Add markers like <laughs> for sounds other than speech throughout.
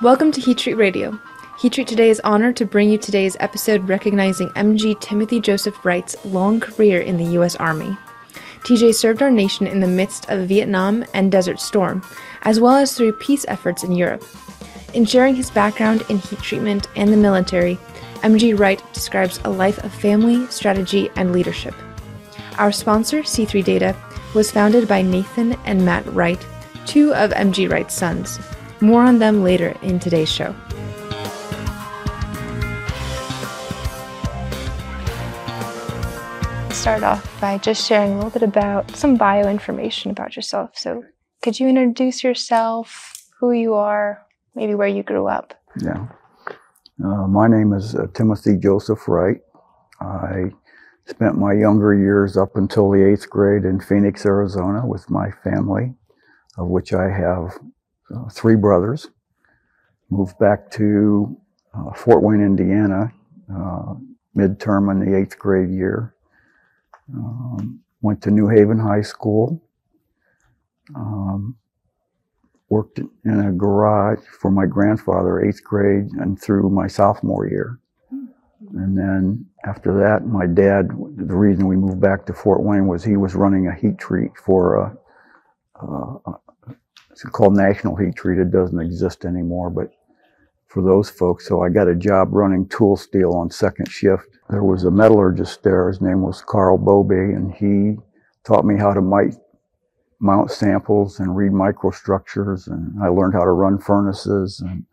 Welcome to Heat Treat Radio. Heat Treat today is honored to bring you today's episode recognizing MG Timothy Joseph Wright's long career in the U.S. Army. TJ served our nation in the midst of Vietnam and Desert Storm, as well as through peace efforts in Europe. In sharing his background in heat treatment and the military, MG Wright describes a life of family, strategy, and leadership. Our sponsor, C3 Data, was founded by Nathan and Matt Wright, two of MG Wright's sons. More on them later in today's show. Start off by just sharing a little bit about some bio information about yourself. So, could you introduce yourself, who you are, maybe where you grew up? Yeah. Uh, my name is uh, Timothy Joseph Wright. I spent my younger years up until the eighth grade in Phoenix, Arizona with my family, of which I have uh, three brothers. Moved back to uh, Fort Wayne, Indiana, uh, midterm in the eighth grade year. Um, went to New Haven High School. Um, worked in a garage for my grandfather, eighth grade, and through my sophomore year. And then after that, my dad, the reason we moved back to Fort Wayne was he was running a heat treat for a, a, it's called National Heat Treat. It doesn't exist anymore, but for those folks. So I got a job running tool steel on second shift. There was a metallurgist there. His name was Carl Bobé, and he taught me how to might, mount samples and read microstructures. And I learned how to run furnaces. And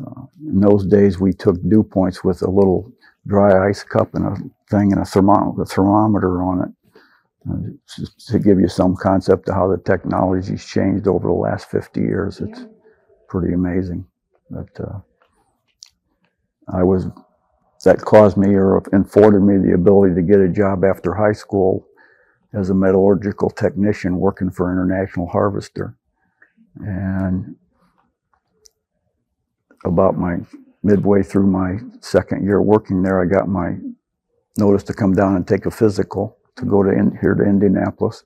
uh, in those days, we took dew points with a little dry ice cup and a thing and a, thermo- a thermometer on it to give you some concept of how the technology's changed over the last 50 years. It's pretty amazing. But uh, I was that caused me or afforded me the ability to get a job after high school as a metallurgical technician working for International Harvester. And about my midway through my second year working there, I got my notice to come down and take a physical to go to in, here to Indianapolis.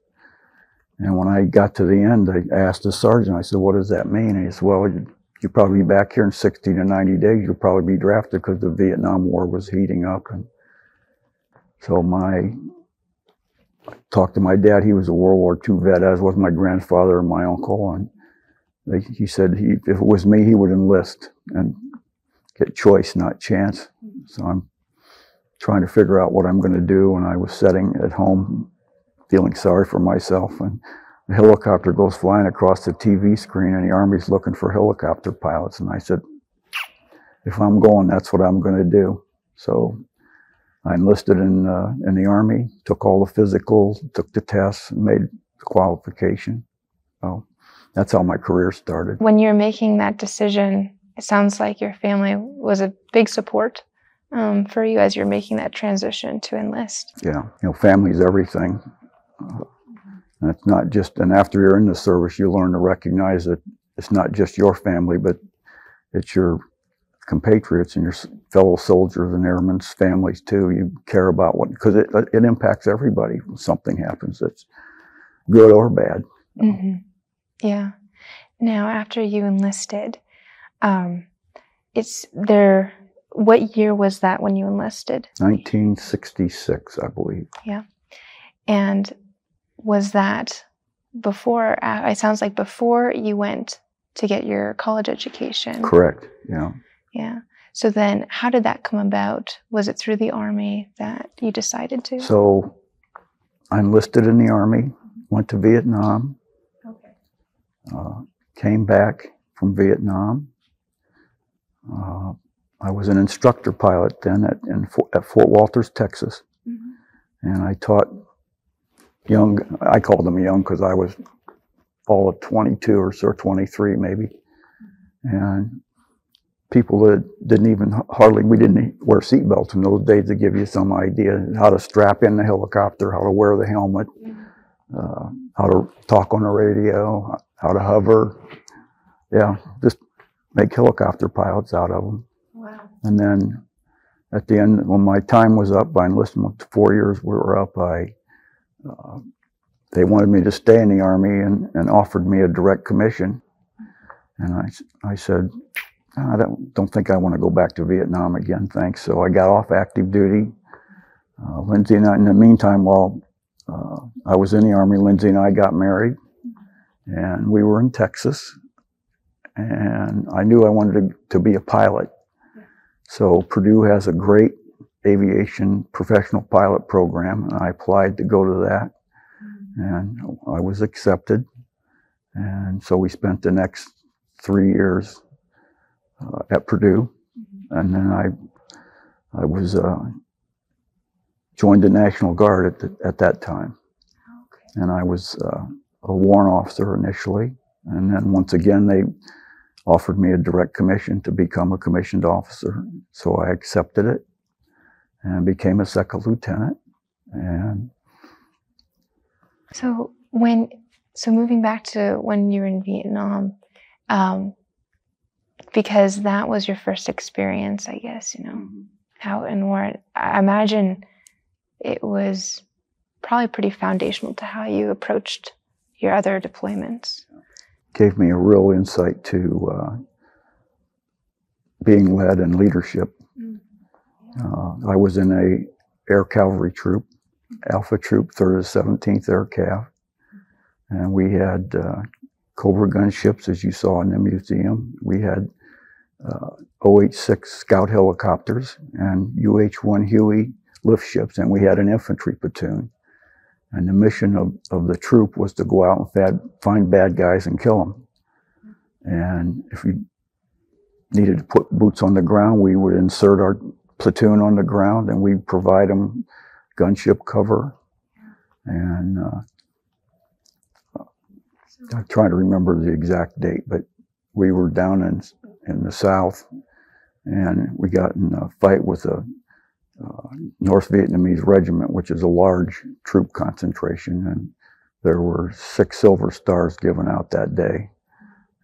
And when I got to the end, I asked the sergeant, I said, what does that mean? And he said, well, you, will probably be back here in 60 to 90 days. You'll probably be drafted because the Vietnam War was heating up. And so my, I talked to my dad. He was a World War II vet, as was my grandfather and my uncle. And they, he said he, if it was me, he would enlist and get choice, not chance. So I'm trying to figure out what I'm going to do. And I was sitting at home feeling sorry for myself. And a helicopter goes flying across the TV screen, and the Army's looking for helicopter pilots. And I said, if I'm going, that's what I'm going to do. So I enlisted in, uh, in the Army, took all the physicals, took the tests, made the qualification. So that's how my career started. When you're making that decision, it sounds like your family was a big support um, for you as you're making that transition to enlist? Yeah, you know, family's everything. Uh, it's not just, and after you're in the service, you learn to recognize that it's not just your family, but it's your compatriots and your fellow soldiers and airmen's families too. You care about what, because it, it impacts everybody when something happens that's good or bad. Mm-hmm. Yeah. Now, after you enlisted, um, it's there what year was that when you enlisted? 1966, I believe. Yeah. And was that before, uh, it sounds like before you went to get your college education? Correct, yeah. Yeah. So then, how did that come about? Was it through the Army that you decided to? So, I enlisted in the Army, went to Vietnam, okay. uh, came back from Vietnam, uh, I was an instructor pilot then at, in, at Fort Walters, Texas. Mm-hmm. And I taught young, I called them young because I was all of 22 or so, 23 maybe. And people that didn't even hardly, we didn't wear seatbelts in those days to give you some idea how to strap in the helicopter, how to wear the helmet, mm-hmm. uh, how to talk on the radio, how to hover. Yeah, just make helicopter pilots out of them. And then at the end, when my time was up, I enlisted four years we were up, I, uh, they wanted me to stay in the Army and, and offered me a direct commission. And I, I said, I don't, don't think I want to go back to Vietnam again, thanks. So I got off active duty. Uh, Lindsay and I, in the meantime, while uh, I was in the Army, Lindsay and I got married, and we were in Texas. And I knew I wanted to, to be a pilot. So Purdue has a great aviation professional pilot program, and I applied to go to that, and I was accepted. And so we spent the next three years uh, at Purdue, and then I I was uh, joined the National Guard at the, at that time, and I was uh, a warrant officer initially, and then once again they offered me a direct commission to become a commissioned officer, so I accepted it and became a second lieutenant, and So when so moving back to when you were in Vietnam, um, because that was your first experience, I guess you know out in war. I imagine it was probably pretty foundational to how you approached your other deployments. Gave me a real insight to uh, being led and leadership. Uh, I was in a air cavalry troop, Alpha Troop, 3rd to 17th Air Cav, and we had uh, Cobra gunships, as you saw in the museum. We had uh, OH-6 Scout helicopters and UH-1 Huey lift ships, and we had an infantry platoon. And the mission of, of the troop was to go out and fad, find bad guys and kill them. And if we needed to put boots on the ground, we would insert our platoon on the ground and we'd provide them gunship cover. And uh, I'm trying to remember the exact date, but we were down in in the south, and we got in a fight with a uh, North Vietnamese regiment, which is a large troop concentration, and there were six Silver Stars given out that day,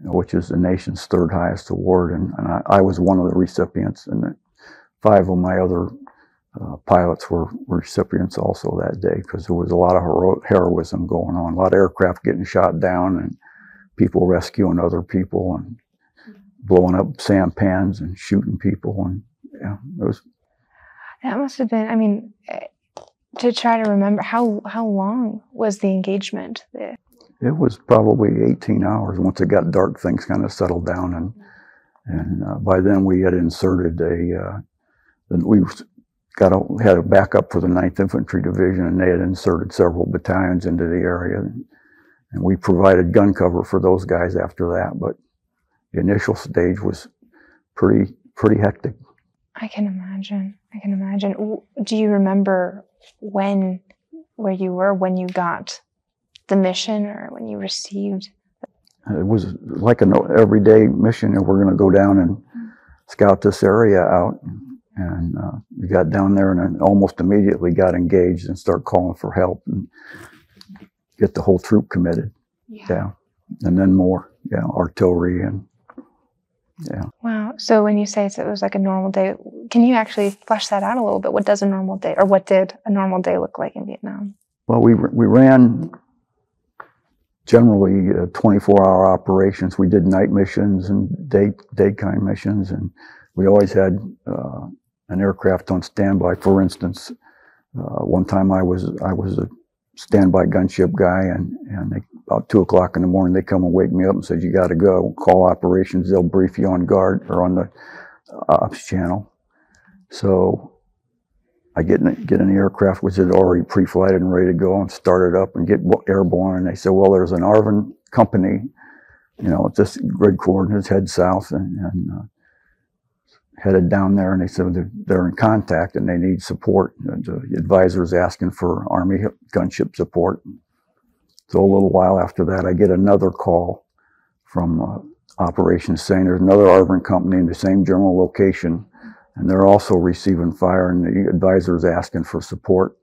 which is the nation's third highest award, and, and I, I was one of the recipients, and five of my other uh, pilots were, recipients also that day because there was a lot of hero- heroism going on, a lot of aircraft getting shot down, and people rescuing other people, and blowing up sampans and shooting people, and yeah, it was That must have been. I mean, eh, to try to remember how how long was the engagement? The- It was probably 18 hours. Once it got dark, things kind of settled down, and and uh, by then we had inserted a. Uh, we got a, had a backup for the 9th Infantry Division, and they had inserted several battalions into the area, and we provided gun cover for those guys after that. But the initial stage was pretty pretty hectic. I can imagine. I can imagine. Do you remember when, where you were when you got the mission or when you received? It was like an everyday mission, and we're going to go down and scout this area out. And uh, we got down there, and almost immediately got engaged and start calling for help and get the whole troop committed. Yeah, and then more. Yeah, artillery and yeah. Wow. So when you say it was like a normal day, can you actually flesh that out a little bit? What does a normal day, or what did a normal day look like in Vietnam? Well, we we ran generally uh, 24-hour operations. We did night missions and day daytime missions, and we always had uh, an aircraft on standby. For instance, uh, one time I was I was a standby gunship guy, and and they, about two o'clock in the morning they come and wake me up and said you got to go call operations. They'll brief you on guard or on the ops channel. So I get in, get in the aircraft, which is already pre-flighted and ready to go, and start it up and get airborne. And they said, well, there's an ARVN company, you know, at this grid coordinates, head south, and, and uh, headed down there. And they said they're, they're in contact and they need support. And the advisor's asking for Army gunship support. So a little while after that, I get another call from uh, operations saying there's another ARVN company in the same general location and they're also receiving fire and the advisor is asking for support.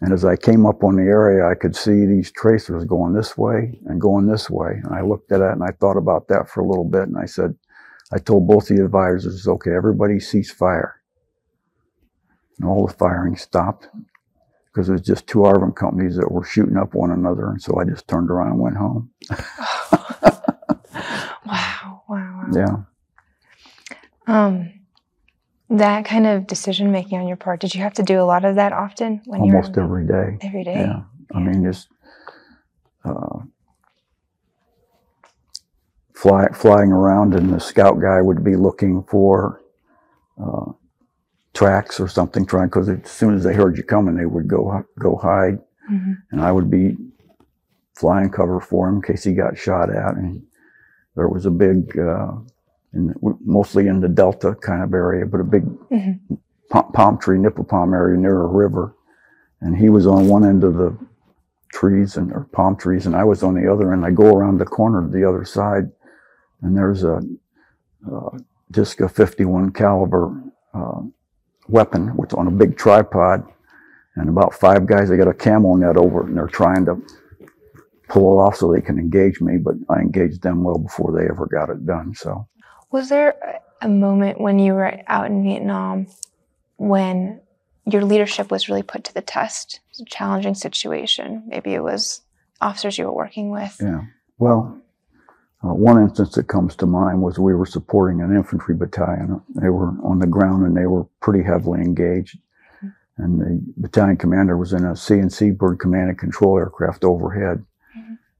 And as i came up on the area i could see these tracers going this way and going this way. And i looked at it and i thought about that for a little bit and i said i told both the advisors okay everybody cease fire and all the firing stopped because it was just two ARVN companies that were shooting up one another and so i just turned around and went home <laughs> wow, wow, wow. yeah Um, that kind of decision making on your part, did you have to do a lot of that often when you Almost were every day. every day? Yeah. I Yeah. mean, just uh, fly, flying around, and the scout guy would be looking for uh, tracks or something, trying because as soon as they heard you coming, they would go go hide, Mhm. and I would be flying cover for him in case he got shot at. And there was a big, uh, in, mostly in the Delta kind of area, but a big Mhm. palm, palm tree, nipa palm area near a river, and he was on one end of the trees and or palm trees, and I was on the other end. I go around the corner to the other side, and there's a, uh Disca 51 caliber uh, weapon, which on a big tripod, and about five guys. They got a camel net over, it, and they're trying to pull it off so they can engage me, but I engaged them well before they ever got it done. So Was there a- a moment when you were out in Vietnam when your leadership was really put to the test? It was a challenging situation. Maybe it was officers you were working with. Yeah. Well, uh, one instance that comes to mind was we were supporting an infantry battalion. They were on the ground and they were pretty heavily engaged. And the battalion commander was in a C&C bird command and control aircraft overhead.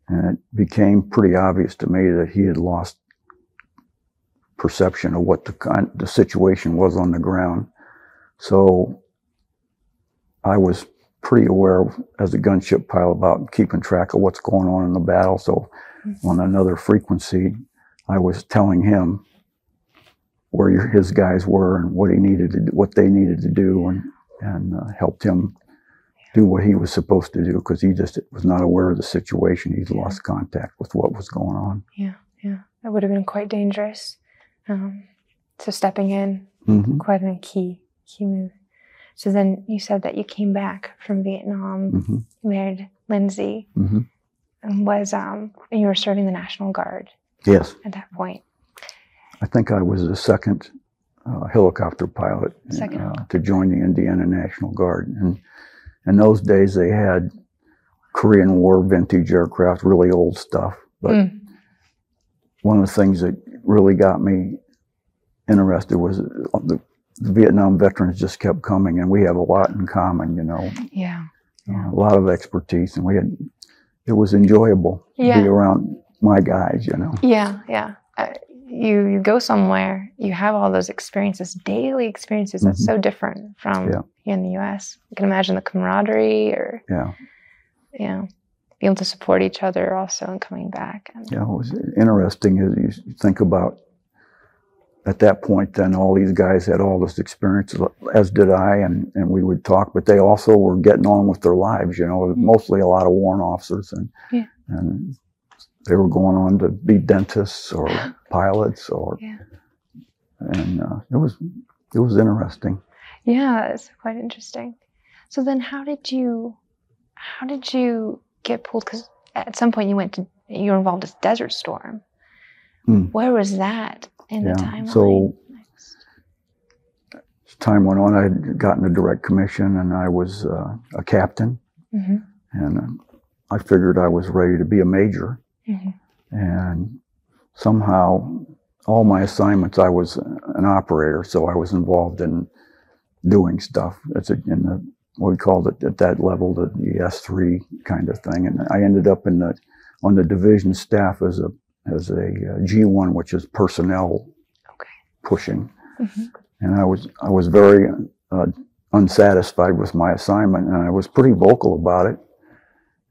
And it became pretty obvious to me that he had lost perception of what the kind, the situation was on the ground. So I was pretty aware as a gunship pilot about keeping track of what's going on in the battle. So on another frequency, I was telling him where his guys were and what he needed to do, what they needed to do, and and uh, helped him do what he was supposed to do because he just was not aware of the situation. He'd Yeah. lost contact with what was going on. Yeah, yeah. That would have been quite dangerous. Um, so stepping in, hmm quite a key, key move. So then you said that you came back from Vietnam, hmm married Lindsay, hmm and was um, and you were serving the National Guard Yes, at that point. I think I was the second uh, helicopter pilot Second uh, to join the Indiana National Guard. And in those days, they had Korean War vintage aircraft, really old stuff. But Mm. one of the things that really got me interested was uh, the, the Vietnam veterans just kept coming, and we have a lot in common. You know, Yeah. uh, a lot of expertise, and we had. It was enjoyable to be around my guys. You know. Yeah, yeah. Uh, you you go somewhere, you have all those experiences, daily experiences. That's Mhm. so different from Yeah. here in the U.S. You can imagine the camaraderie, or Yeah. you know, being able to support each other also and coming back. And, Yeah, what was interesting is you think about at that point, then all these guys had all this experience, as did I, and, and we would talk, but they also were getting on with their lives, you know, Mm. mostly a lot of warrant officers and, Yeah. and they were going on to be dentists or <laughs> pilots or, Yeah. and uh, it was, it was interesting. Yeah, it's quite interesting. So then, how did you, how did you get pulled? Because at some point you went to, you were involved with Desert Storm. Hmm. Where was that in Yeah, the timeline? so- As time went on, I had gotten a direct commission and I was uh, a captain hmm and I figured I was ready to be a major. hmm and somehow all my assignments I was an operator, so I was involved in doing stuff. That's in the what we called it at that level the, the S three kind of thing, and I ended up in the on the division staff as a as a uh, G one, which is personnel Okay. pushing, hmm and I was I was very uh, unsatisfied with my assignment, and I was pretty vocal about it.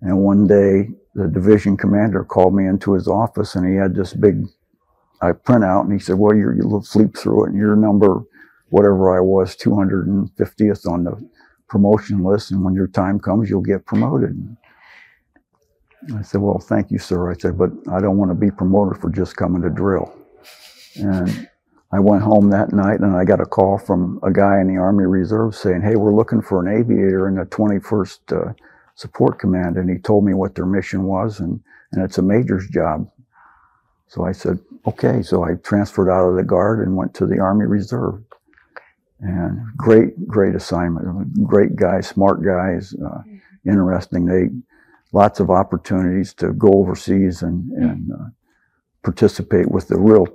And one day, the division commander called me into his office, and he had this big I printout, and he said, "Well, you're, you flip through it, and your number, whatever I was, 250th on the promotion list, and when your time comes, you'll get promoted." I said, "Well, thank you, sir." I said, "But I don't want to be promoted for just coming to drill." And I went home that night and I got a call from a guy in the Army Reserve saying, Hey, we're looking for an aviator in the 21st uh, Support Command. And he told me what their mission was, and, and it's a major's job. So I said, Okay. So I transferred out of the Guard and went to the Army Reserve. And great, great assignment. Great guys, smart guys, uh, interesting. They lots of opportunities to go overseas and, and uh, participate with the real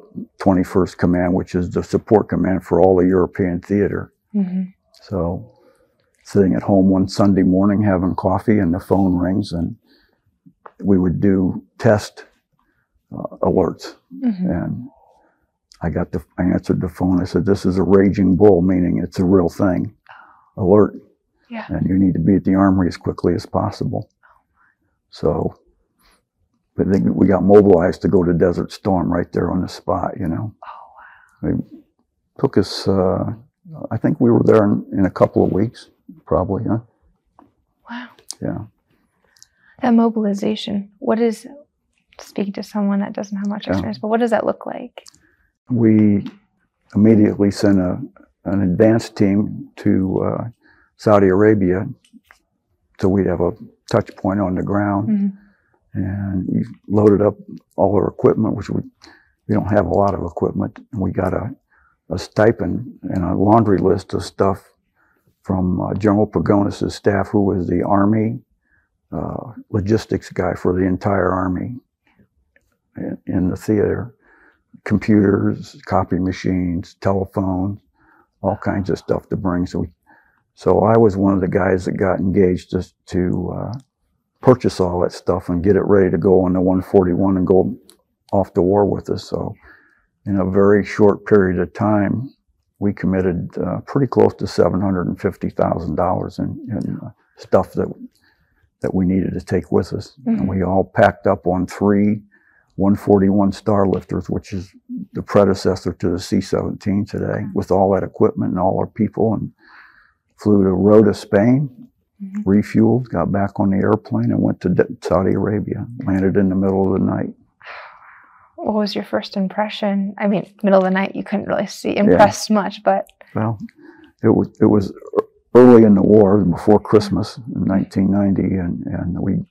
21st Command, which is the support command for all the European theater. hmm So, sitting at home one Sunday morning having coffee, and the phone rings, and we would do test uh, alerts. hmm And I got the, I answered the phone. I said, "This is a raging bull, meaning it's a real thing. Alert, Yeah. and you need to be at the armory as quickly as possible." So, but then we got mobilized to go to Desert Storm right there on the spot. You know, Oh, wow. it took us. Uh, I think we were there in, in a couple of weeks, probably. Huh? wow. Yeah. That mobilization, what is, speaking to someone that doesn't have much Yeah. experience, but what does that look like? we immediately sent a, an advance team to uh, Saudi Arabia so we'd have a touch point on the ground. Mhm. And we loaded up all our equipment, which we, we don't have a lot of equipment. And we got a, a stipend and a laundry list of stuff from uh, General Pagonis' staff, who was the Army uh, logistics guy for the entire Army in, in the theater computers, copy machines, telephones, all kinds of stuff to bring. So, we, so I was one of the guys that got engaged just to uh, purchase all that stuff and get it ready to go on the 141 and go off to war with us. So, in a very short period of time, we committed uh, pretty close to seven hundred and fifty thousand dollars in, in uh, stuff that that we needed to take with us, Mhm. and we all packed up on three 141 Starlifters, which is the predecessor to the C-17 today, with all that equipment and all our people, and flew to Rota, Spain, Mhm. refueled, got back on the airplane, and went to Saudi Arabia. Landed in the middle of the night. What was your first impression? I mean, middle of the night, you couldn't really see impressed much, but Well, it was it was early in the war, before Christmas in 1990, and and we.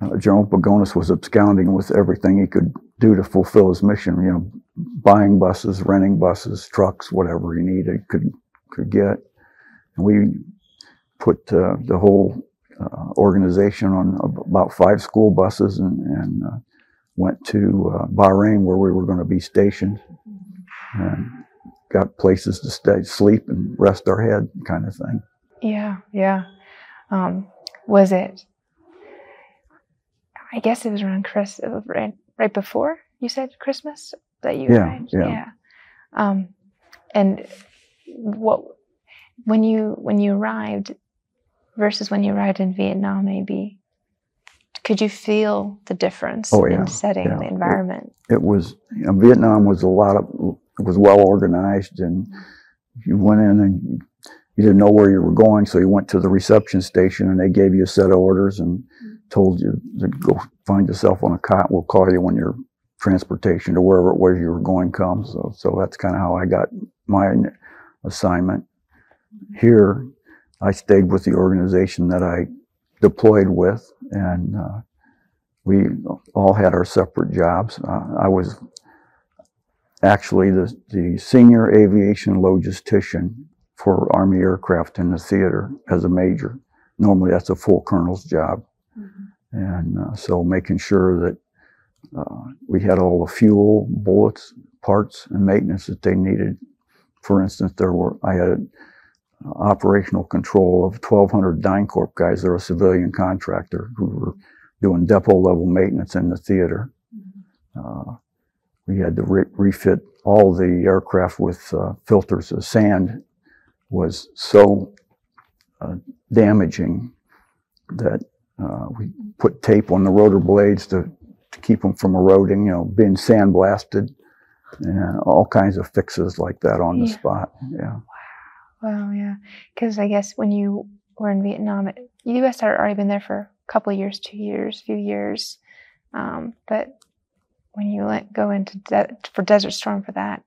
Uh, General Pagonis was absconding with everything he could do to fulfill his mission. You know, buying buses, renting buses, trucks, whatever he needed could could get. We put uh, the whole uh, organization on about five school buses and, and uh, went to uh, Bahrain where we were going to be stationed and got places to stay, sleep, and rest our head, kind of thing. yeah, yeah. Um, was it? I guess it was around Chris, uh, right, right before you said Christmas that you Yeah, arrived. yeah. Um, and what when you when you arrived versus when you arrived in Vietnam, maybe could you feel the difference Oh, yeah, in setting yeah. the environment? It was you know, Vietnam was a lot of it was well organized, and you went in and you didn't know where you were going, so you went to the reception station and they gave you a set of orders and mm-hmm. told you to go find yourself on a cot. We'll call you when your transportation to wherever it was you were going comes. So, so that's kind of how I got my assignment. Here, I stayed with the organization that I deployed with, and uh, we all had our separate jobs. Uh, I was actually the, the senior aviation logistician for Army aircraft in the theater as a major. Normally, that's a full colonel's job. And uh, so making sure that uh, we had all the fuel, bullets, parts, and maintenance that they needed. For instance, there were I had uh, operational control of 1,200 DynCorp guys. They're a civilian contractor who were doing depot level maintenance in the theater. Uh, we had to re- refit all the aircraft with uh, filters. The sand was so uh, damaging that uh, we put tape on the rotor blades to, to keep them from eroding, you know, being sandblasted, and all kinds of fixes like that on the Yeah. spot. Yeah. Wow, yeah. Because I guess when you were in Vietnam, it, you guys had already been there for a couple of years, two years, few years. Um, but when you let go into de- for Desert Storm for that,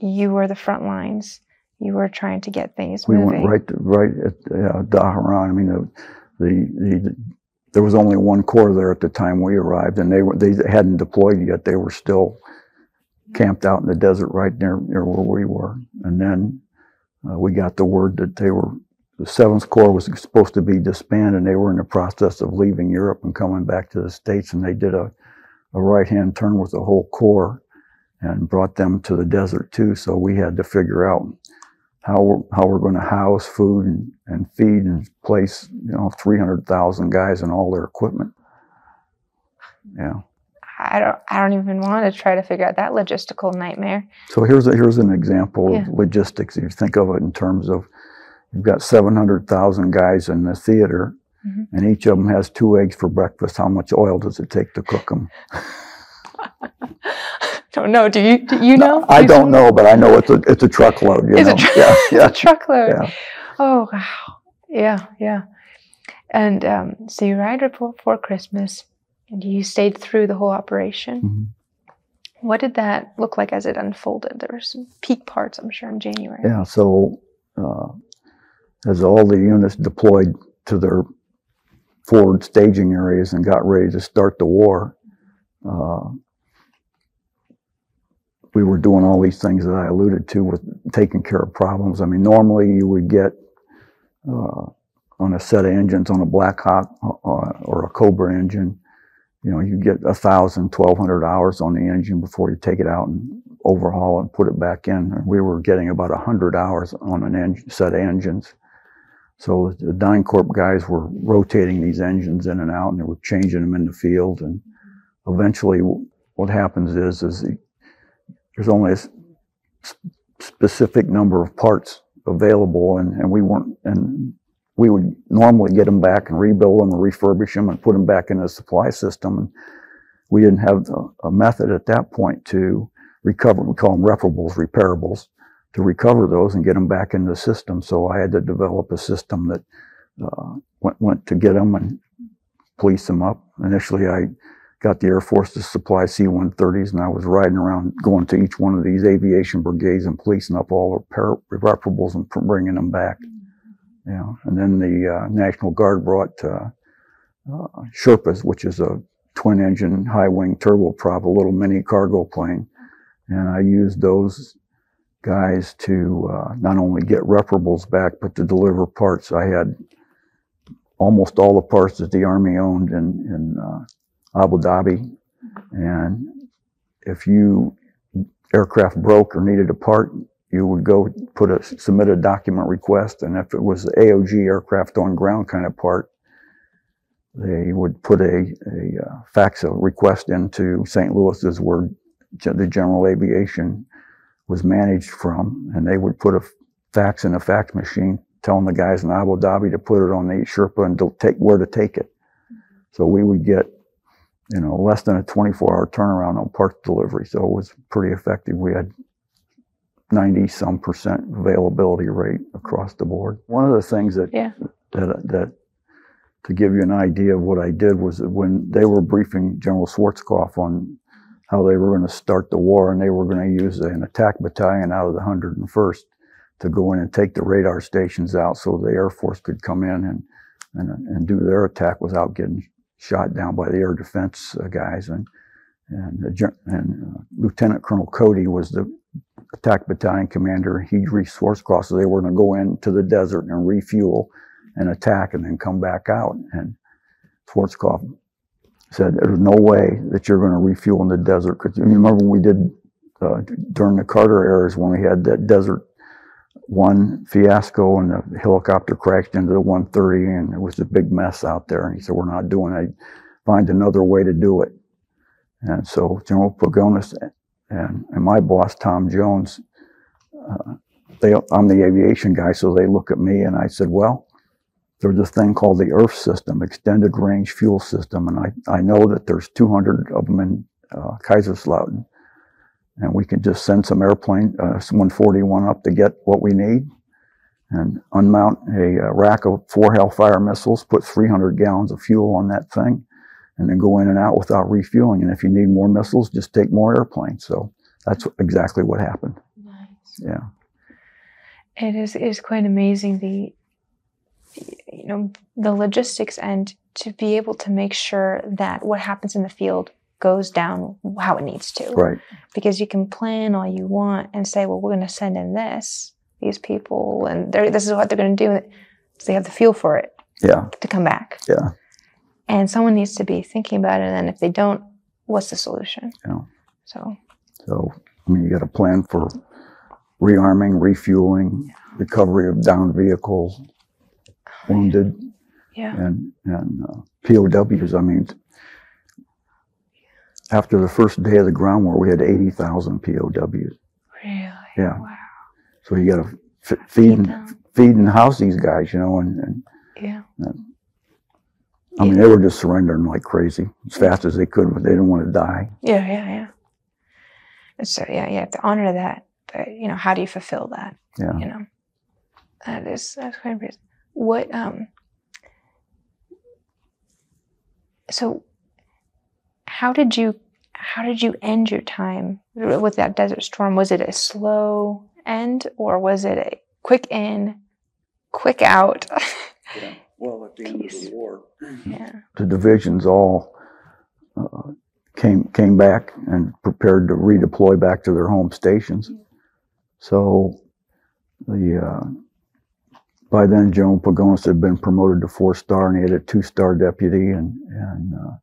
you were the front lines. You were trying to get things We moving. went right to, right at uh, Dhahran. I mean, the, the, the there was only one corps there at the time we arrived, and they were they hadn't deployed yet. They were still camped out in the desert right near near where we were. And then uh, we got the word that they were the Seventh Corps was supposed to be disbanded, and they were in the process of leaving Europe and coming back to the states. And they did a a right hand turn with the whole corps and brought them to the desert too. So we had to figure out how we're, how we're going to house food and, and feed and place, you know, 300,000 guys and all their equipment. Yeah. I don't, I don't even want to try to figure out that logistical nightmare. So here's a, here's an example Yeah. of logistics. If you think of it in terms of, you've got 700,000 guys in the theater, Mhm. and each of them has two eggs for breakfast. How much oil does it take to cook them? I <laughs> don't know. Do you, do you know? I Do don't know, but I know it's a it's a truckload. You <laughs> It's a know? tru- yeah, yeah, It's a truckload. yeah. Oh, wow. Yeah, yeah. And um, so you right before Christmas and you stayed through the whole operation. Mhm. What did that look like as it unfolded? There were some peak parts, I'm sure, in January. Yeah, so uh, as all the units deployed to their forward staging areas and got ready to start the war, uh, we were doing all these things that I alluded to with taking care of problems. I mean, normally you would get uh, on a set of engines on a Black Hawk uh, or a Cobra engine, you know, you get a thousand, twelve hundred hours on the engine before you take it out and overhaul and put it back in. And we were getting about a hundred hours on an engine, set of engines. So the DynCorp guys were rotating these engines in and out, and they were changing them in the field. And eventually, what happens is, is the, there's only a specific number of parts available, and, and we weren't, and we would normally get them back and rebuild them and refurbish them and put them back in the supply system. And we didn't have a, method at that point to recover. We call them reparables, repairables, to recover those and get them back in the system. So I had to develop a system that uh, went, went to get them and police them up. Initially, I got the Air Force to supply C-130s, and I was riding around going to each one of these aviation brigades and policing up all the reparables and bringing them back. Yeah, and then the uh, National Guard brought uh, uh, Sherpas, which is a twin-engine high-wing turboprop, a little mini cargo plane, and I used those guys to uh, not only get reparables back, but to deliver parts. I had almost all the parts that the Army owned in, in uh, Abu Dhabi. And if you aircraft broke or needed a part, you would go put a submit a document request, and if it was the AOG aircraft on ground kind of part, they would put a, a uh, fax a request into St. Louis, is where the general aviation was managed from, and they would put a fax in a fax machine, telling the guys in Abu Dhabi to put it on the Sherpa and to take where to take it. So we would get, you know, less than a 24-hour turnaround on parts delivery. So it was pretty effective. We had 90 some percent availability rate across the board. One of the things that Yeah. that that to give you an idea of what I did was that when they were briefing General Schwarzkopf on how they were going to start the war and they were going to use an attack battalion out of the 101st to go in and take the radar stations out so the Air Force could come in and, and, and do their attack without getting shot down by the air defense guys. And, and, the, and uh, Lieutenant Colonel Cody was the attack battalion commander. He'd reach Schwarzkopf, they were going to go into the desert and refuel and attack and then come back out. And Schwarzkopf said, "There's no way that you're going to refuel in the desert." Because you remember when we did uh, during the Carter eras when we had that desert one fiasco and the helicopter crashed into the 130 and it was a big mess out there. And he said, "We're not doing it. Find another way to do it." And so General Pagonis and, and my boss Tom Jones, uh, they I'm the aviation guy, so they look at me and I said, "Well." there's this thing called the ERF system, Extended Range Fuel System, and I, I know that there's 200 of them in uh, Kaiserslautern, and we can just send some airplane, uh, 141 up to get what we need, and unmount a, uh rack of four Hellfire missiles, put 300 gallons of fuel on that thing, and then go in and out without refueling. And if you need more missiles, just take more airplanes. So that's exactly what happened. Nice. Yeah. It is is quite amazing the you know the logistics and to be able to make sure that what happens in the field goes down how it needs to. Right. Because you can plan all you want and say, well, we're going to send in this these people and this is what they're going to do. So they have the fuel for it Yeah. to come back. Yeah. And someone needs to be thinking about it. And then if they don't what's the solution? Yeah. So So, I mean, you got a plan for rearming, refueling, recovery of downed vehicles, wounded, yeah, and, and uh, POWs. I mean, after the first day of the ground war, we had 80,000 POWs. really. Yeah. Wow. So you got to f- feed, Keep and, feed and house these guys, you know, and, and Yeah. I mean, they were just surrendering like crazy as fast as they could, but they didn't want to die. Yeah, yeah, yeah. And so yeah, you have to honor that. But you know, how do you fulfill that? Yeah. You know, that is that's quite impressive. What um. So, how did you how did you end your time with that desert storm? Was it a slow end or was it a quick in, quick out? <laughs> Well, at the end of the war, yeah. the divisions all uh, came came back and prepared to redeploy back to their home stations. So the uh, by then General Pagonis had been promoted to four star and he had a two star deputy and and uh,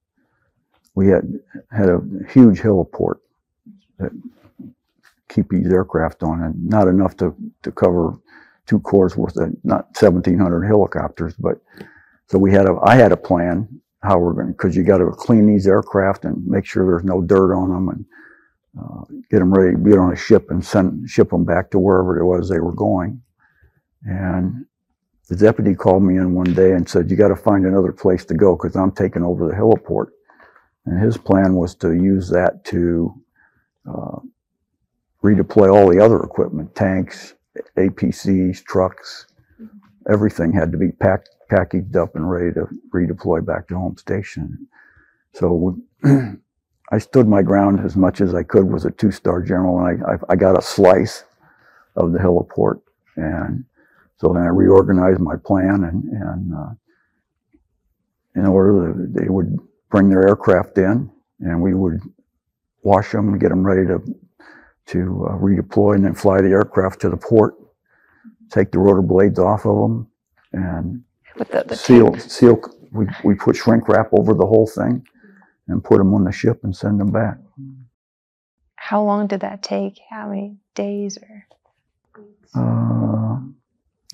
we had had a huge heliport that keep these aircraft on and not enough to to cover two corps worth of not 1700 helicopters but so we had a i had a plan how we're going because you got to clean these aircraft and make sure there's no dirt on them and uh, get them ready to get on a ship and send ship them back to wherever it was they were going. And the deputy called me in one day and said you got to find another place to go because i'm taking over the heliport. And his plan was to use that to uh, redeploy all the other equipment tanks APCs, trucks, everything had to be packed, packaged up and ready to redeploy back to home station. So <clears throat> I stood my ground as much as I could. Was a two-star general, and I, I, I got a slice of the heliport, and so then I reorganized my plan, and and uh, in order that they would bring their aircraft in, and we would wash them and get them ready to to uh, redeploy and then fly the aircraft to the port, take the rotor blades off of them, and the, the seal tape. seal. We we put shrink wrap over the whole thing, and put them on the ship and send them back. How long did that take? How many days or Uh,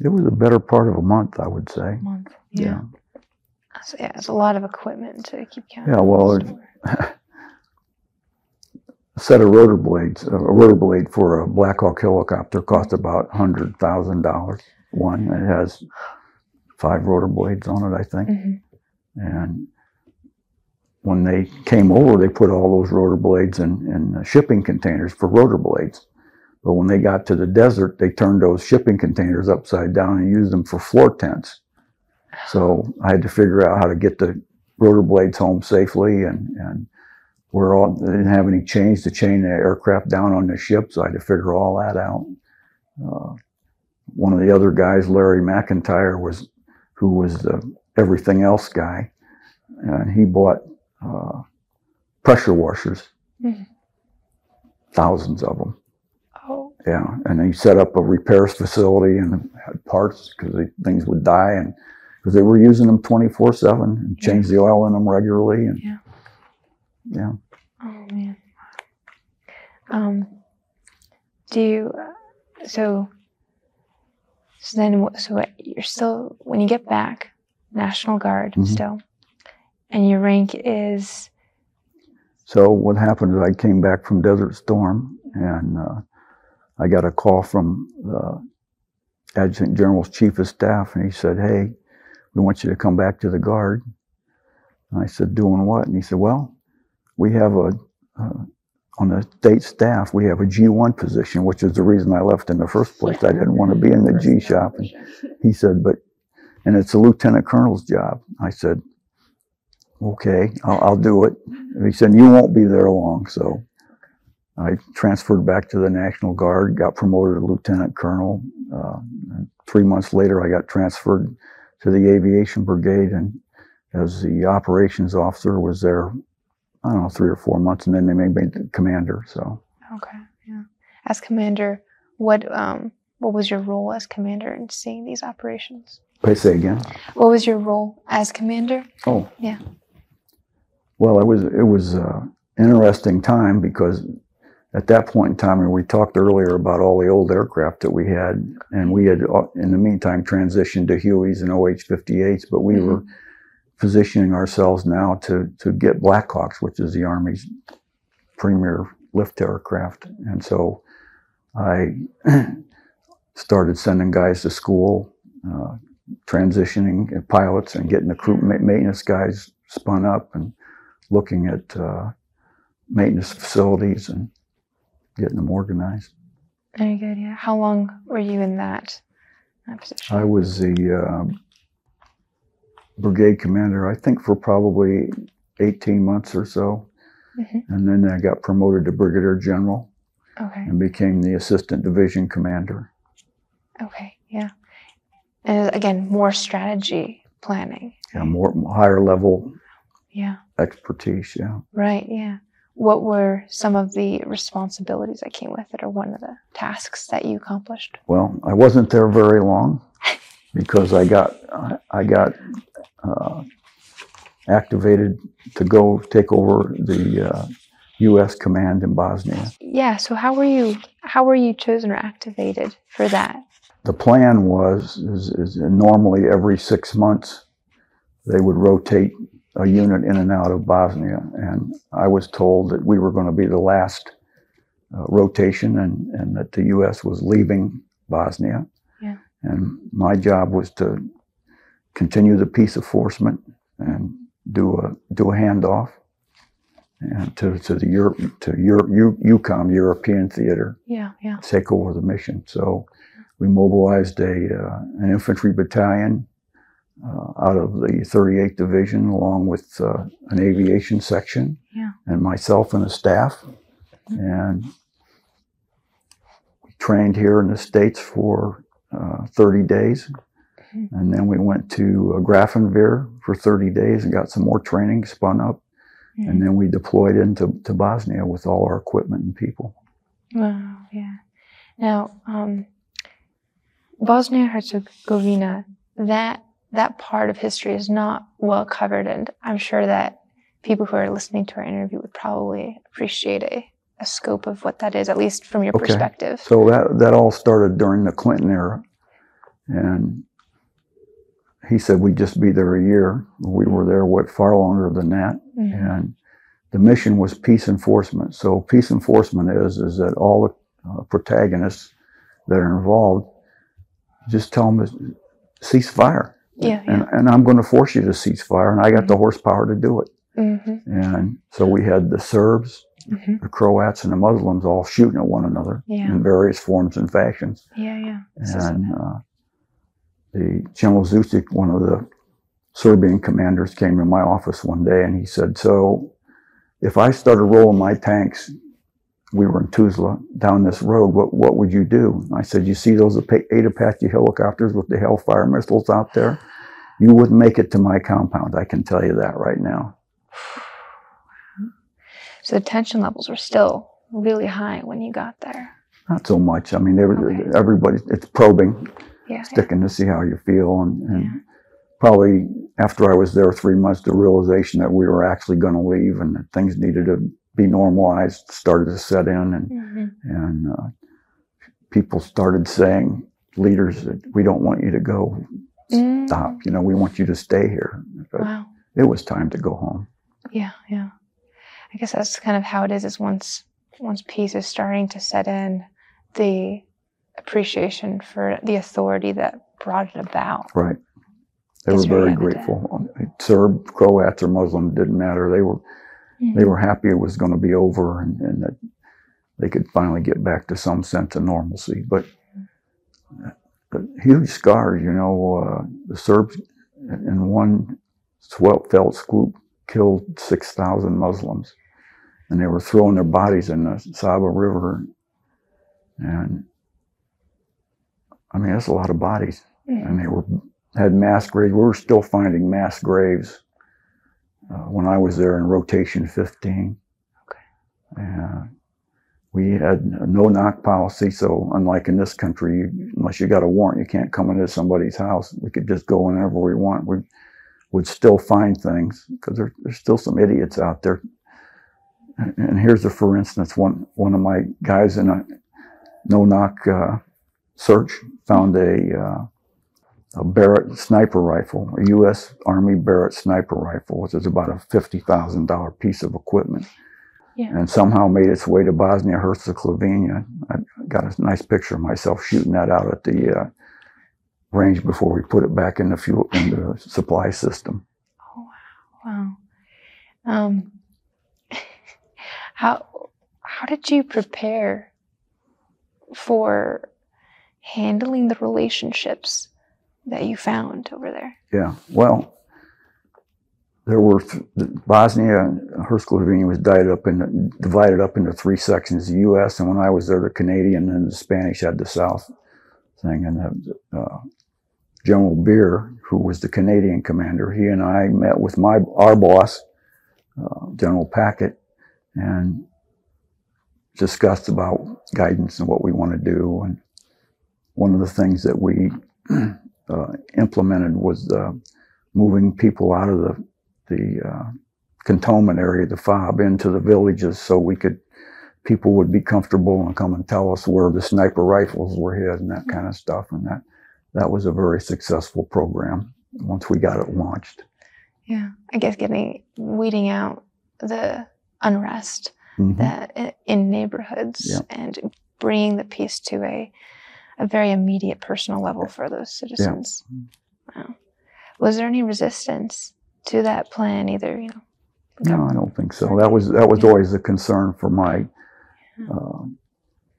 it was a better part of a month, I would say. month? Yeah. So, yeah, it's a lot of equipment to keep count. Yeah, well, and it- store. A set of rotor blades, a rotor blade for a Black Hawk helicopter cost about hundred thousand dollars. One it has five rotor blades on it, I think. Mhm. And when they came over, they put all those rotor blades in, in shipping containers for rotor blades. But when they got to the desert, they turned those shipping containers upside down and used them for floor tents. So I had to figure out how to get the rotor blades home safely and, and we're all, they didn't have any chains to chain the aircraft down on the ship. So I had to figure all that out. Uh, one of the other guys, Larry McIntyre, was who was the everything else guy, and he bought uh, pressure washers, Mhm. thousands of them. Oh, Yeah, and he set up a repairs facility and had parts because things would die, and because they were using them twenty four seven and changed the oil in them regularly, and Yeah. Yeah. oh man. Um, do you? So, so then, so you're still when you get back, National Guard Mhm. still, and your rank is So what happened is I came back from Desert Storm, and uh, I got a call from the Adjutant General's Chief of Staff, and he said, "Hey, we want you to come back to the Guard." And I said, "Doing what?" And he said, "Well, we have a uh, on the state staff, we have a G1 position, which is the reason I left in the first place. I didn't want to be in the G shop." And he said, "But and it's a lieutenant colonel's job." I said, "Okay, I'll, I'll do it." And he said, "You won't be there long." So I transferred back to the National Guard, got promoted to lieutenant colonel. Uh, three months later, I got transferred to the Aviation Brigade, and as the operations officer, was there, I don't know, three or four months, and then they made me commander. So okay. Yeah. As commander, what um what was your role as commander in seeing these operations? I say again. What was your role as commander? Oh, Yeah. Well, it was it was uh, interesting time because at that point in time, and we talked earlier about all the old aircraft that we had, and we had, uh, in the meantime, transitioned to Hueys and OH-58s, but we Mhm. were positioning ourselves now to to get Blackhawks, which is the Army's premier lift aircraft, and so I <clears throat> started sending guys to school, uh, transitioning pilots and getting the crew ma- maintenance guys spun up and looking at uh, maintenance facilities and getting them organized. Very good. Yeah. How long were you in that, that position? I was the um brigade commander, I think, for probably 18 months or so. Mhm. And then I got promoted to brigadier general okay. and became the assistant division commander. Okay. Yeah. And again, more strategy planning. Yeah, more higher level Yeah. expertise. Yeah. Right. Yeah. What were some of the responsibilities that came with it, or one of the tasks that you accomplished? Well, I wasn't there very long because I got I, got uh, activated to go take over the uh, U.S. command in Bosnia. Yeah. So how were you? How were you chosen or activated for that? The plan was is, is normally every six months they would rotate a unit in and out of Bosnia, and I was told that we were going to be the last uh, rotation, and, and that the U.S. was leaving Bosnia. And my job was to continue the peace enforcement and do a do a handoff, and to to the Europe to Europe U, EUCOM European Theater Yeah. Yeah. take over the mission. So we mobilized a uh, an infantry battalion uh, out of the 38th Division, along with uh, an aviation section, Yeah. and myself and a staff, and we trained here in the states for uh, 30 days. And then we went to uh, Grafenwehr for 30 days and got some more training, spun up, and then we deployed into to Bosnia with all our equipment and people. Wow, yeah. Now, um, Bosnia Herzegovina, that that part of history is not well covered, and I'm sure that people who are listening to our interview would probably appreciate a, a scope of what that is, at least from your Okay. perspective. So that that all started during the Clinton era, and he said we'd just be there a year. We were there what far longer than that, Mhm. and the mission was peace enforcement. So peace enforcement is is that all the uh, protagonists that are involved just tell them to cease fire, Yeah, yeah. and and I'm going to force you to cease fire, and I got the horsepower to do it. Mm-hmm. And so we had the Serbs, hmm the Croats, and the Muslims all shooting at one another Yeah, in various forms and fashions. yeah, yeah. This And uh, the General Zucic, one of the Serbian commanders, came to my office one day and he said, "So, if I started rolling my tanks, we were in Tuzla down this road. What what would you do?" I said, "You see those eight Apache helicopters with the Hellfire missiles out there? You wouldn't make it to my compound. I can tell you that right now." So the tension levels were still really high when you got there. Not so much. I mean, Okay. everybody. It's probing. Yeah, yeah. sticking to see how you feel and, and Yeah. probably after I was there three months the realization that we were actually going to leave and that things needed to be normalized started to set in and Mhm. and uh, people started saying leaders that we don't want you to go Mm. stop you know we want you to stay here but Wow. it was time to go home Yeah, yeah. I guess that's kind of how it is. Is once once peace is starting to set in, the appreciation for the authority that brought it about. right they were very grateful serb croats or muslim didn't matter they were they were happy it was going to be over and, and that they could finally get back to some sense of normalcy. But, but huge scars, you know, uh, the Serbs in one felt swoop killed 6,000 Muslims and they were throwing their bodies in the Sava River. And I mean, that's a lot of bodies Mhm. and they were had mass graves. We were still finding mass graves uh, when I was there in rotation 15. Okay. And we had a no knock policy, so unlike in this country, you, unless you got a warrant, you can't come into somebody's house. We could just go whenever we want. We would still find things because there, there's still some idiots out there and here's a for instance one one of my guys in a no knock uh, search found a uh, a Barrett sniper rifle, a U.S. Army Barrett sniper rifle, which is about a fifty thousand dollar piece of equipment, Yeah. and somehow made its way to Bosnia Herzegovina. I got a nice picture of myself shooting that out at the uh, range before we put it back in the fuel in the supply system. Oh, wow. Um, how how did you prepare for handling the relationships that you found over there? Yeah, well, there were th- Bosnia and Herzegovina was divided up in divided up into three sections: the U.S. and when I was there, the Canadian and the Spanish had the South thing. And uh, General Beer, who was the Canadian commander, he and I met with my our boss, uh, General Packett, and discussed about guidance and what we want to do. And one of the things that we <clears throat> uh, implemented was uh, moving people out of the the uh, cantonment area, the fob, into the villages, so we could people would be comfortable and come and tell us where the sniper rifles were hid and that kind of stuff. And that that was a very successful program once we got it launched. Yeah, I guess getting weeding out the unrest Mhm. that in neighborhoods Yeah. and bringing the peace to a a very immediate personal level for those citizens. Wow. Was there any resistance to that plan either, you know? No, I don't think so. That was that was always a concern for my uh,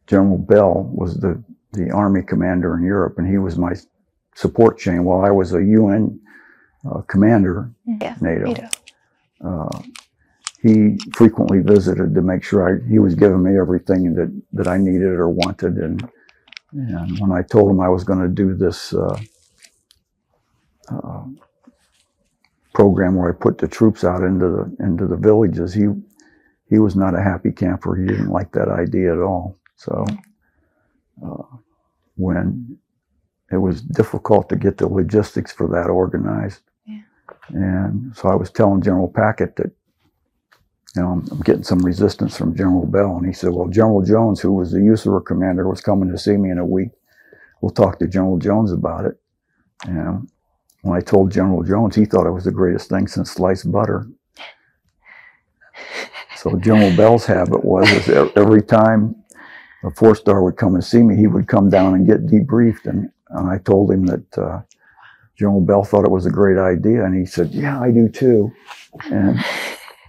General Bell was the the army commander in Europe, and he was my support chain while I was a UN uh, commander, Yeah. NATO. NATO. Uh, he frequently visited to make sure I, he was giving me everything that, that I needed or wanted. And, and when I told him I was going to do this uh, uh, program where I put the troops out into the into the villages, he he was not a happy camper. He didn't like that idea at all. So uh, when it was difficult to get the logistics for that organized, and so I was telling General Packett that, you know, I'm, getting some resistance from General Bell. And he said, well, General Jones, who was the USARA commander, was coming to see me in a week. We'll talk to General Jones about it. And when I told General Jones, he thought it was the greatest thing since sliced butter. So General Bell's habit was is every time a four star would come and see me, he would come down and get debriefed. And, and I told him that uh, General Bell thought it was a great idea. And he said, Yeah, I do too. And,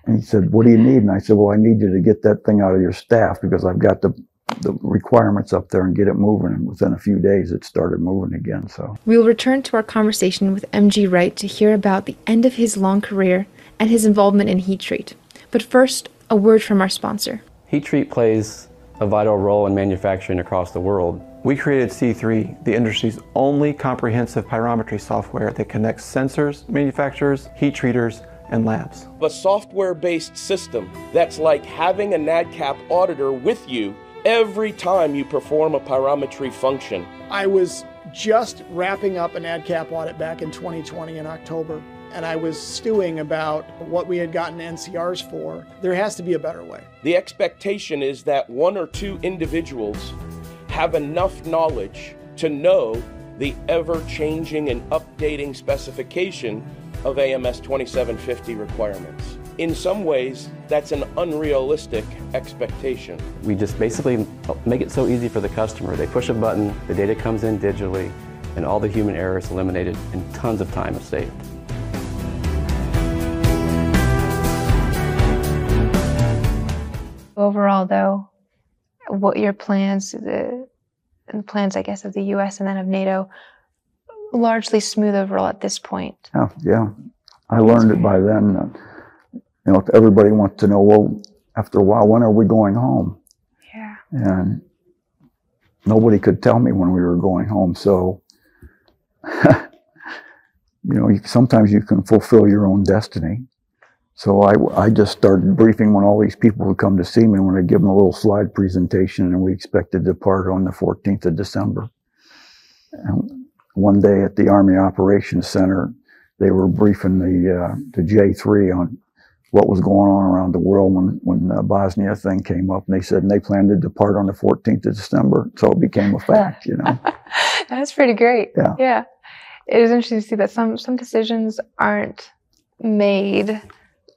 and he said, What do you need? And I said, Well, I need you to get that thing out of your staff because I've got the, the requirements up there and get it moving. And within a few days, it started moving again. So, We will return to our conversation with MG Wright to hear about the end of his long career and his involvement in heat treat. But first, a word from our sponsor. Heat treat plays a vital role in manufacturing across the world. We created C3, the industry's only comprehensive pyrometry software that connects sensors, manufacturers, heat treaters, and labs. a software based system that's like having a NADCAP auditor with you every time you perform a pyrometry function. I was just wrapping up an NADCAP audit back in 2020 in October, and I was stewing about what we had gotten NCRs for. There has to be a better way. The expectation is that one or two individuals have enough knowledge to know the ever changing and updating specification of AMS 2750 requirements. In some ways, that's an unrealistic expectation. We just basically make it so easy for the customer. They push a button, the data comes in digitally, and all the human error is eliminated and tons of time is saved. Overall, though, what your plans, the, and the plans, I guess, of the U.S. and then of NATO, largely smooth overall at this point. yeah, yeah. I learned it by then. Uh, you know, if everybody wants to know, well, after a while, when are we going home? Yeah. and nobody could tell me when we were going home. So, <laughs> you know, you, sometimes you can fulfill your own destiny. So I, I just started briefing when all these people would come to see me when I give them a little slide presentation and we expect to depart on the 14th of December. And one day at the Army Operations Center, they were briefing the, uh, the J3 on what was going on around the world when when the Bosnia thing came up, and they said and they planned to depart on the 14th of December, so it became a fact, you know. <laughs> That's pretty great. Yeah. Yeah. It is interesting to see that some some decisions aren't made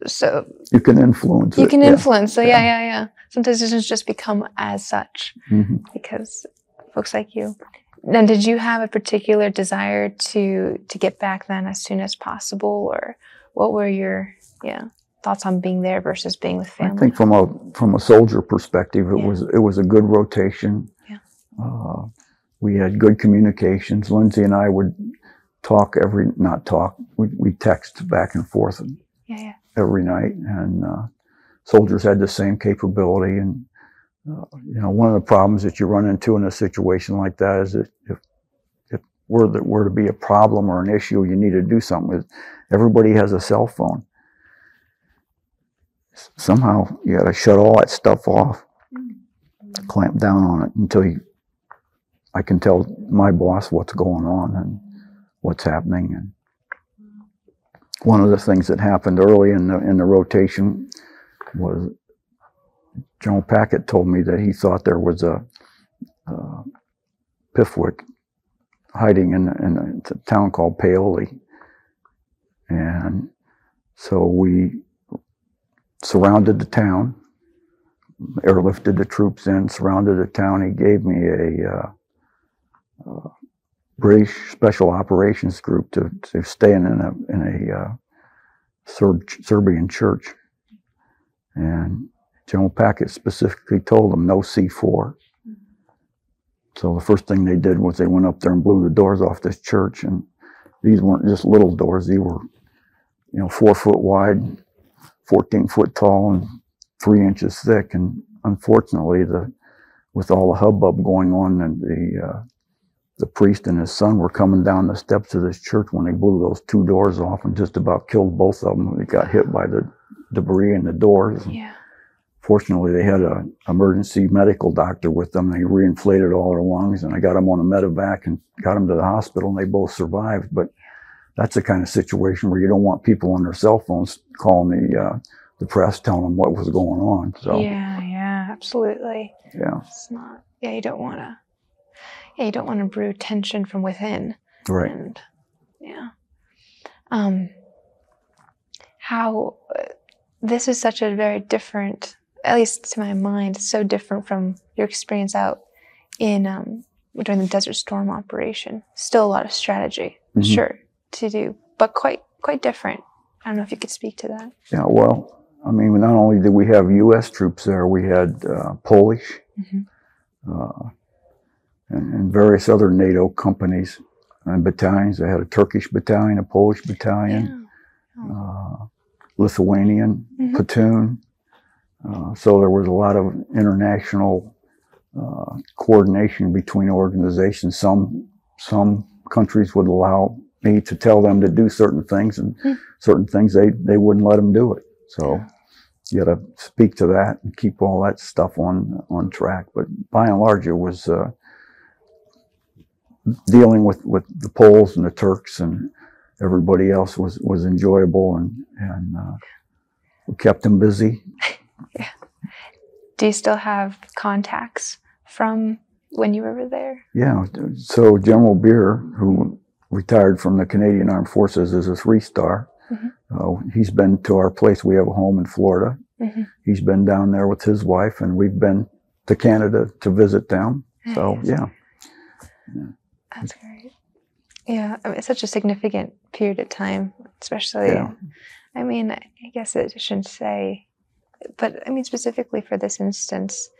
so You can influence you it. can yeah. influence. So yeah, yeah, yeah. Some decisions just become as such Mhm. because folks like you. Now, did you have a particular desire to to get back then as soon as possible, or what were your yeah thoughts on being there versus being with family? I think from a from a soldier perspective, it Yeah. was it was a good rotation. Yeah. Uh, we had good communications. Lindsay and I would talk every not talk. We we text back and forth yeah, yeah, every night, and uh, soldiers had the same capability. And you know, one of the problems that you run into in a situation like that is that if if were there were to be a problem or an issue, you need to do something. With everybody has a cell phone. Somehow you got to shut all that stuff off, clamp down on it until you. I can tell my boss what's going on and what's happening and one of the things that happened early in the in the rotation was General Packett told me that he thought there was a, uh hiding in, in a, a town called Pale, and so we surrounded the town, airlifted the troops in, surrounded the town. He gave me a uh, uh, British Special Operations Group to, to stay in a in a uh, Serb, Serbian church, and General Packett specifically told them no C4. So the first thing they did was they went up there and blew the doors off this church, and these weren't just little doors; they were, you know, four foot wide, fourteen foot tall, and three inches thick. And unfortunately, the with all the hubbub going on, and the uh, the priest and his son were coming down the steps of this church when they blew those two doors off and just about killed both of them. They got hit by the debris in the doors. yeah. Fortunately, they had an emergency medical doctor with them. They reinflated all their lungs, and I got them on a medevac and got them to the hospital, and they both survived. But that's the kind of situation where you don't want people on their cell phones calling the uh, the press, telling them what was going on. So Yeah, yeah, absolutely. yeah, It's not. Yeah, you don't want to. Yeah, you don't want to brew tension from within. right. And yeah. Um. How uh, this is such a very different, at least to my mind, so different from your experience out in um during the Desert Storm operation. Still a lot of strategy, Mhm. sure, to do, but quite quite different. I don't know if you could speak to that. Yeah, well, I mean, not only did we have U.S. troops there, we had uh, Polish Mhm. uh, and, and various other NATO companies and battalions. They had a Turkish battalion, a Polish battalion, uh, Lithuanian Mhm. platoon. Uh, so there was a lot of international uh, coordination between organizations. Some some countries would allow me to tell them to do certain things, and Hmm. certain things they they wouldn't let them do it. So you got to speak to that and keep all that stuff on on track. But by and large, it was uh, dealing with with the Poles and the Turks and everybody else was was enjoyable and and uh, kept them busy. <laughs> Do you still have contacts from when you were there? Yeah. So General Beer, who retired from the Canadian Armed Forces is a three star, Mhm. uh, he's been to our place. We have a home in Florida. Mhm. He's been down there with his wife, and we've been to Canada to visit them. So Nice. yeah, That's great. Yeah, I mean, it's such a significant period of time, especially. Yeah. I mean, I guess it shouldn't say, but I mean, specifically for this instance,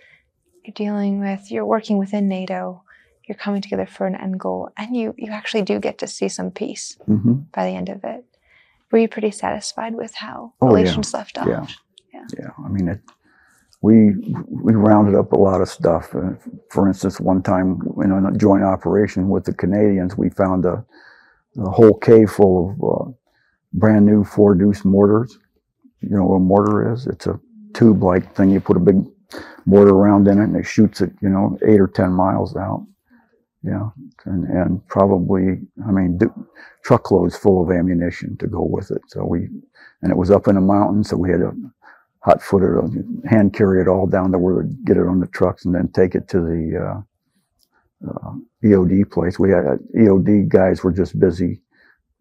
you're dealing with, you're working within NATO, you're coming together for an end goal, and you, you actually do get to see some peace hmm by the end of it. Were you pretty satisfied with how Oh, yeah. relations left off? Yeah. yeah. I mean, it, we we rounded up a lot of stuff. Uh, for instance, one time in a joint operation with the Canadians, we found a, a whole cave full of uh, brand new four deuce mortars. You know what a mortar is? It's a tube like thing. You put a big mortar round in it, and it shoots it. You know, eight or ten miles out. Yeah, and, and probably, I mean, truckloads full of ammunition to go with it. So we, and it was up in a mountain, so we had to hot foot hand carry it all down to where we get it on the trucks and then take it to the uh, uh, EOD place. We had EOD guys were just busy,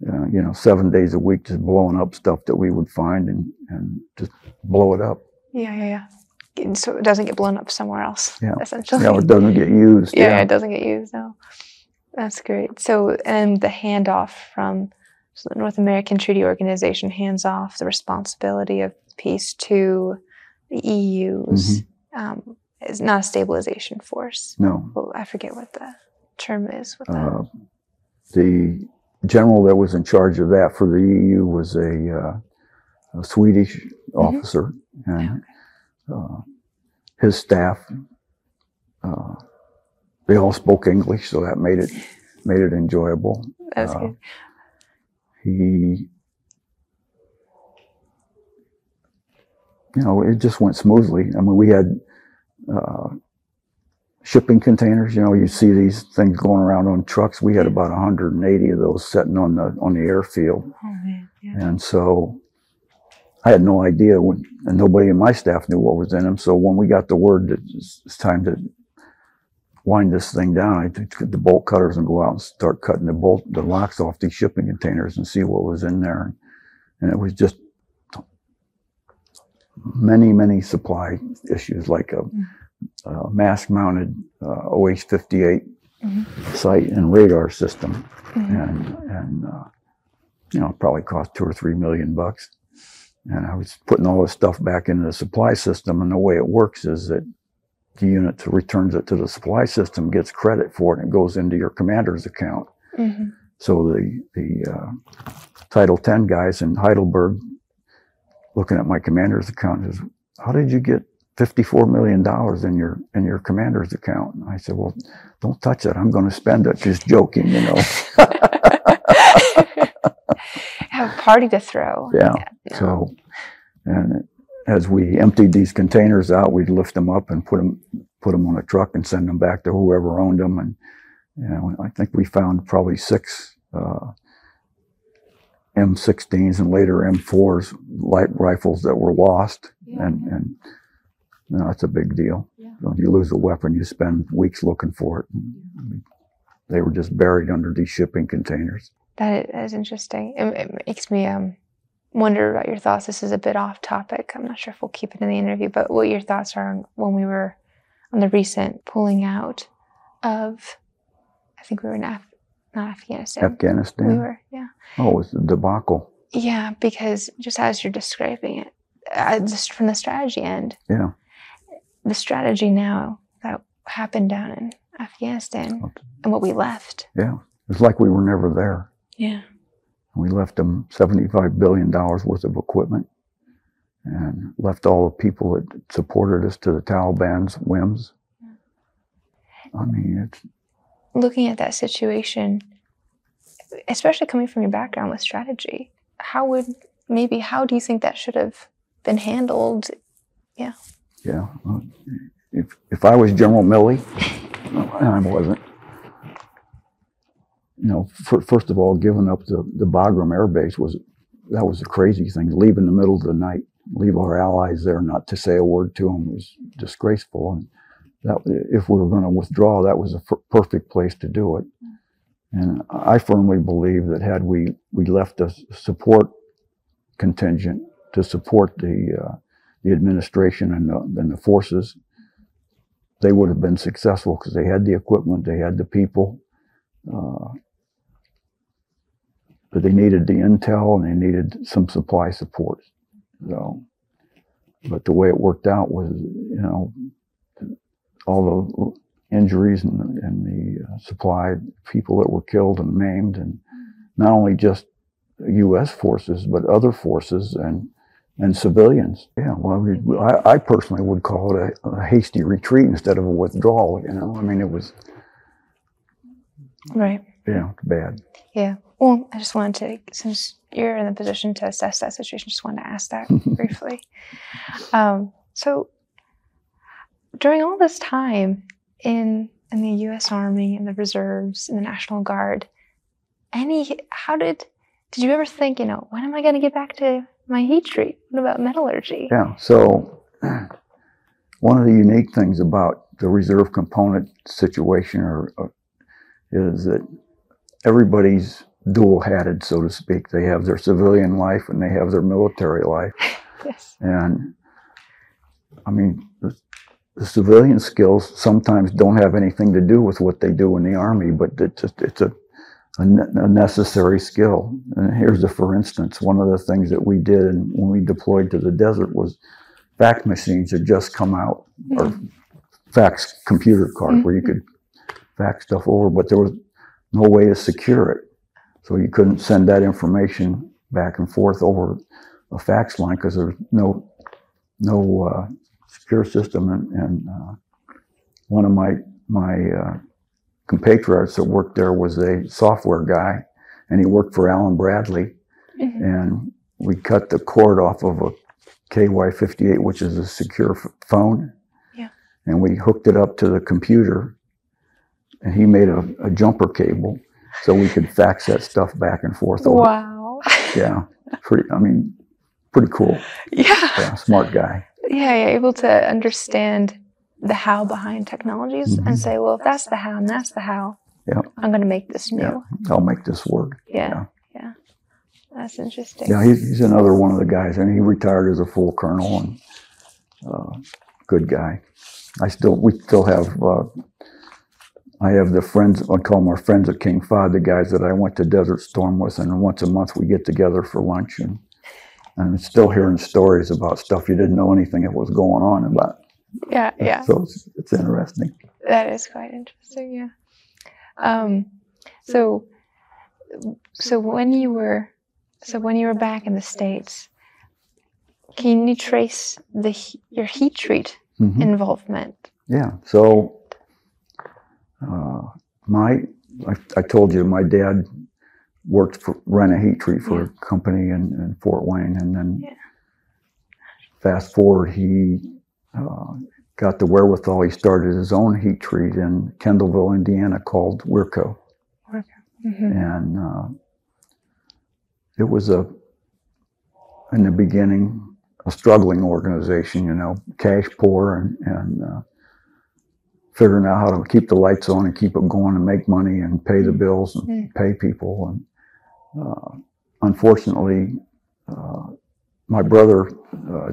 uh, you know, seven days a week, just blowing up stuff that we would find and, and just blow it up. Yeah, yeah, yeah so it doesn't get blown up somewhere else. Yeah. <laughs> Essentially. No, it doesn't get used. yeah, yeah, it doesn't get used. No. That's great. So, and the handoff from so the North American Treaty Organization hands off the responsibility of peace to the EU's. Mm-hmm. Um, is not a stabilization force. No. Well, I forget what the term is. With uh, the general that was in charge of that for the EU was a, uh, a Swedish mm-hmm. officer, and uh, his staff, uh, they all spoke English, so that made it made it enjoyable. That's uh, good. He, you know, it just went smoothly. I mean, we had uh, shipping containers. You know, you see these things going around on trucks. We had about 180 of those sitting on the on the airfield, oh, yeah. and so I had no idea when, and nobody in my staff knew what was in them. So when we got the word that it's time to wind this thing down, I took the bolt cutters and go out and start cutting the bolt, the locks off these shipping containers and see what was in there. And it was just many, many supply issues, like a, a mast-mounted uh, OH-58 mm-hmm. sight and radar system, mm-hmm. and and uh, you know, probably cost two or three million bucks. And I was putting all this stuff back into the supply system. And the way it works is that the unit returns it to the supply system gets credit for it and it goes into your commander's account. Mm-hmm. So the, the uh, Title 10 guys in Heidelberg looking at my commander's account is, how did you get $54 million in your, in your commander's account? And I said, well, don't touch it. I'm going to spend it. Just joking, you know. <laughs> party to throw. Yeah. yeah. So, and as we emptied these containers out, we'd lift them up and put them put them on a truck and send them back to whoever owned them. And you know, I think we found probably six uh, M16s and later M4s light rifles that were lost, yeah. and and you know, that's a big deal. Yeah. When you lose a weapon, you spend weeks looking for it. They were just buried under these shipping containers. That is interesting. It, it makes me um, wonder about your thoughts. This is a bit off topic. I'm not sure if we'll keep it in the interview, but what your thoughts are on when we were on the recent pulling out of, I think we were in Af- not Afghanistan. Afghanistan. We were, yeah. Oh, it was a debacle. Yeah, because just as you're describing it, uh, just from the strategy end. Yeah. The strategy now that happened down in Afghanistan and what we left. Yeah. It's like we were never there. Yeah. We left them $75 billion worth of equipment and left all the people that supported us to the Taliban's whims. I mean, it's. Looking at that situation, especially coming from your background with strategy, how would maybe, how do you think that should have been handled? Yeah. Yeah. If, if I was General Milley, <laughs> and I wasn't, you know, for, first of all, giving up the, the Bagram Air Base was that was a crazy thing. Leave in the middle of the night, leave our allies there, not to say a word to them was disgraceful. And that if we were going to withdraw, that was a f- perfect place to do it. And I firmly believe that had we we left a support contingent to support the uh, the administration and the, and the forces, they would have been successful because they had the equipment, they had the people, uh, but they needed the intel and they needed some supply support. So, but the way it worked out was, you know, all the injuries and, and the uh, supply people that were killed and maimed, and not only just U.S. forces, but other forces and and civilians. Yeah, well, we, I, I, personally would call it a, a, hasty retreat instead of a withdrawal. You know, I mean, it was right. Yeah, bad. Yeah. Well, I just wanted to, since you're in the position to assess that situation, just wanted to ask that <laughs> briefly. Um, so, during all this time in in the U.S. Army and the reserves and the National Guard. Any, how did, did you ever think, you know, when am I going to get back to my heat treat? What about metallurgy? Yeah. So <clears throat> one of the unique things about the reserve component situation or, or is that everybody's dual hatted, so to speak. They have their civilian life and they have their military life. <laughs> Yes. And I mean, the, the civilian skills sometimes don't have anything to do with what they do in the army, but it's just, it's a, a, a necessary skill. And here's a for instance, one of the things that we did when we deployed to the desert was fax machines had just come out, hmm. or fax computer cards where you mm-hmm. could fax stuff over, but there was no way to secure it. So you couldn't send that information back and forth over a fax line because there's no no uh, secure system. And, and uh, one of my my uh, compatriots that worked there was a software guy, and he worked for Allen-Bradley. Mhm. And we cut the cord off of a KY58, which is a secure f- phone. Yeah. And we hooked it up to the computer, and he made a, a jumper cable so we could fax that stuff back and forth. Over. Wow. Yeah, pretty. I mean, pretty cool. Yeah. Yeah, smart guy. Yeah, you're able to understand the how behind technologies and Mhm. say, well, if that's the how and that's the how, Yeah. I'm going to make this new. Yeah. I'll make this work. Yeah. Yeah. That's interesting. Yeah, he's, he's another one of the guys, and he retired as a full colonel and uh, good guy. I still, we still have. Uh, I have the friends. I call them our friends at King Fahd, the guys that I went to Desert Storm with, and once a month we get together for lunch, and and still hearing stories about stuff you didn't know anything that was going on about. yeah. <laughs> Yeah. So it's, it's interesting. That is quite interesting. Yeah. Um, so, so when you were, so when you were back in the states, can you trace the your heat treat Mhm. involvement? Yeah. So, uh, my, I, I told you, my dad worked for, ran a heat treat for a company in, in Fort Wayne. And then Yeah. fast forward, he uh, got the wherewithal. He started his own heat treat in Kendallville, Indiana called Wirco. hmm And uh, it was a, in the beginning, a struggling organization, you know, cash poor and, and uh, figuring out how to keep the lights on and keep it going and make money and pay the bills and Mm. pay people. And uh, unfortunately, uh, my brother uh,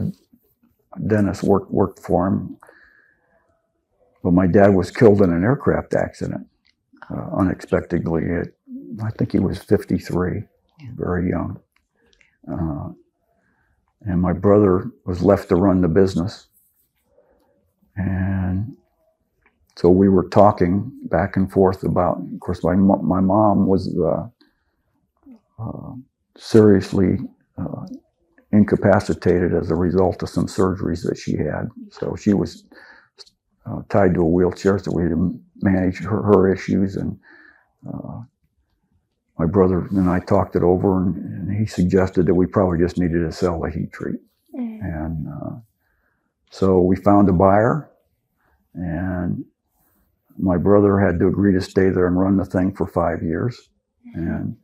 Dennis worked worked for him, but my dad was killed in an aircraft accident uh, unexpectedly. At, I think he was 53, very young. Uh, and my brother was left to run the business. And so we were talking back and forth about, of course, my, my mom was uh, uh, seriously uh, incapacitated as a result of some surgeries that she had. So she was uh, tied to a wheelchair, so we had to manage her, her issues. And uh, my brother and I talked it over, and, and he suggested that we probably just needed to sell the heat treat. Mm. And uh, so we found a buyer, and my brother had to agree to stay there and run the thing for five years. And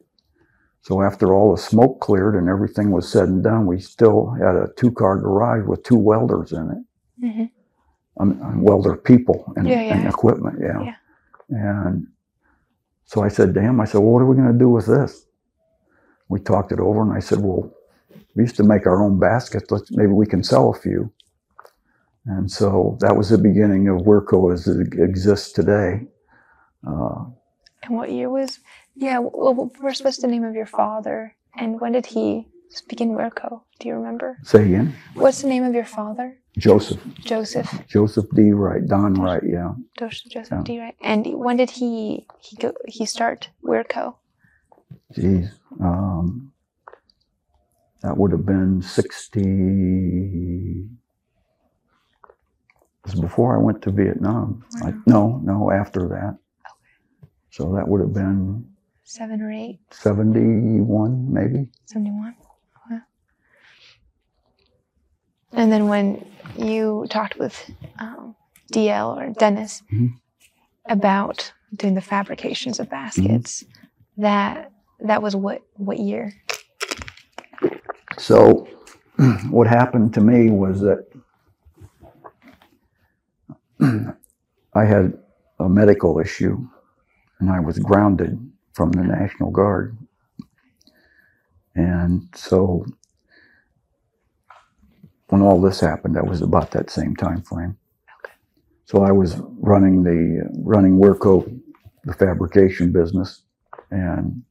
so after all the smoke cleared and everything was said and done, we still had a two-car garage with two welders in it, Mhm. um, um, welder people and, Yeah, yeah. and equipment. Yeah. Yeah. And so I said to him, I said, well, what are we going to do with this? We talked it over, and I said, well, we used to make our own baskets. Let's maybe we can sell a few. And so that was the beginning of Wirco as it exists today. Uh, And what year was? Yeah. Well, what was supposed the name of your father? And when did he begin Wirco? Do you remember? say again, What's the name of your father? Joseph, Joseph. Joseph D. Wright, Don Wright, yeah. Joseph, Joseph Yeah. D. Wright. And when did he he go he start Wirco? Geez, um, that would have been sixty. It was before I went to Vietnam. I, no, no, after that. Okay. So that would have been Seven or eight? seventy-one, maybe. 71. Wow. And then when you talked with um, DL or Dennis, Mhm. about doing the fabrications of baskets. That that was what what year? So, <clears throat> what happened to me was that I had a medical issue and I was grounded from the National Guard. And so, when all this happened, that was about that same time frame. Okay. So I was running the running Wirco, the fabrication business, and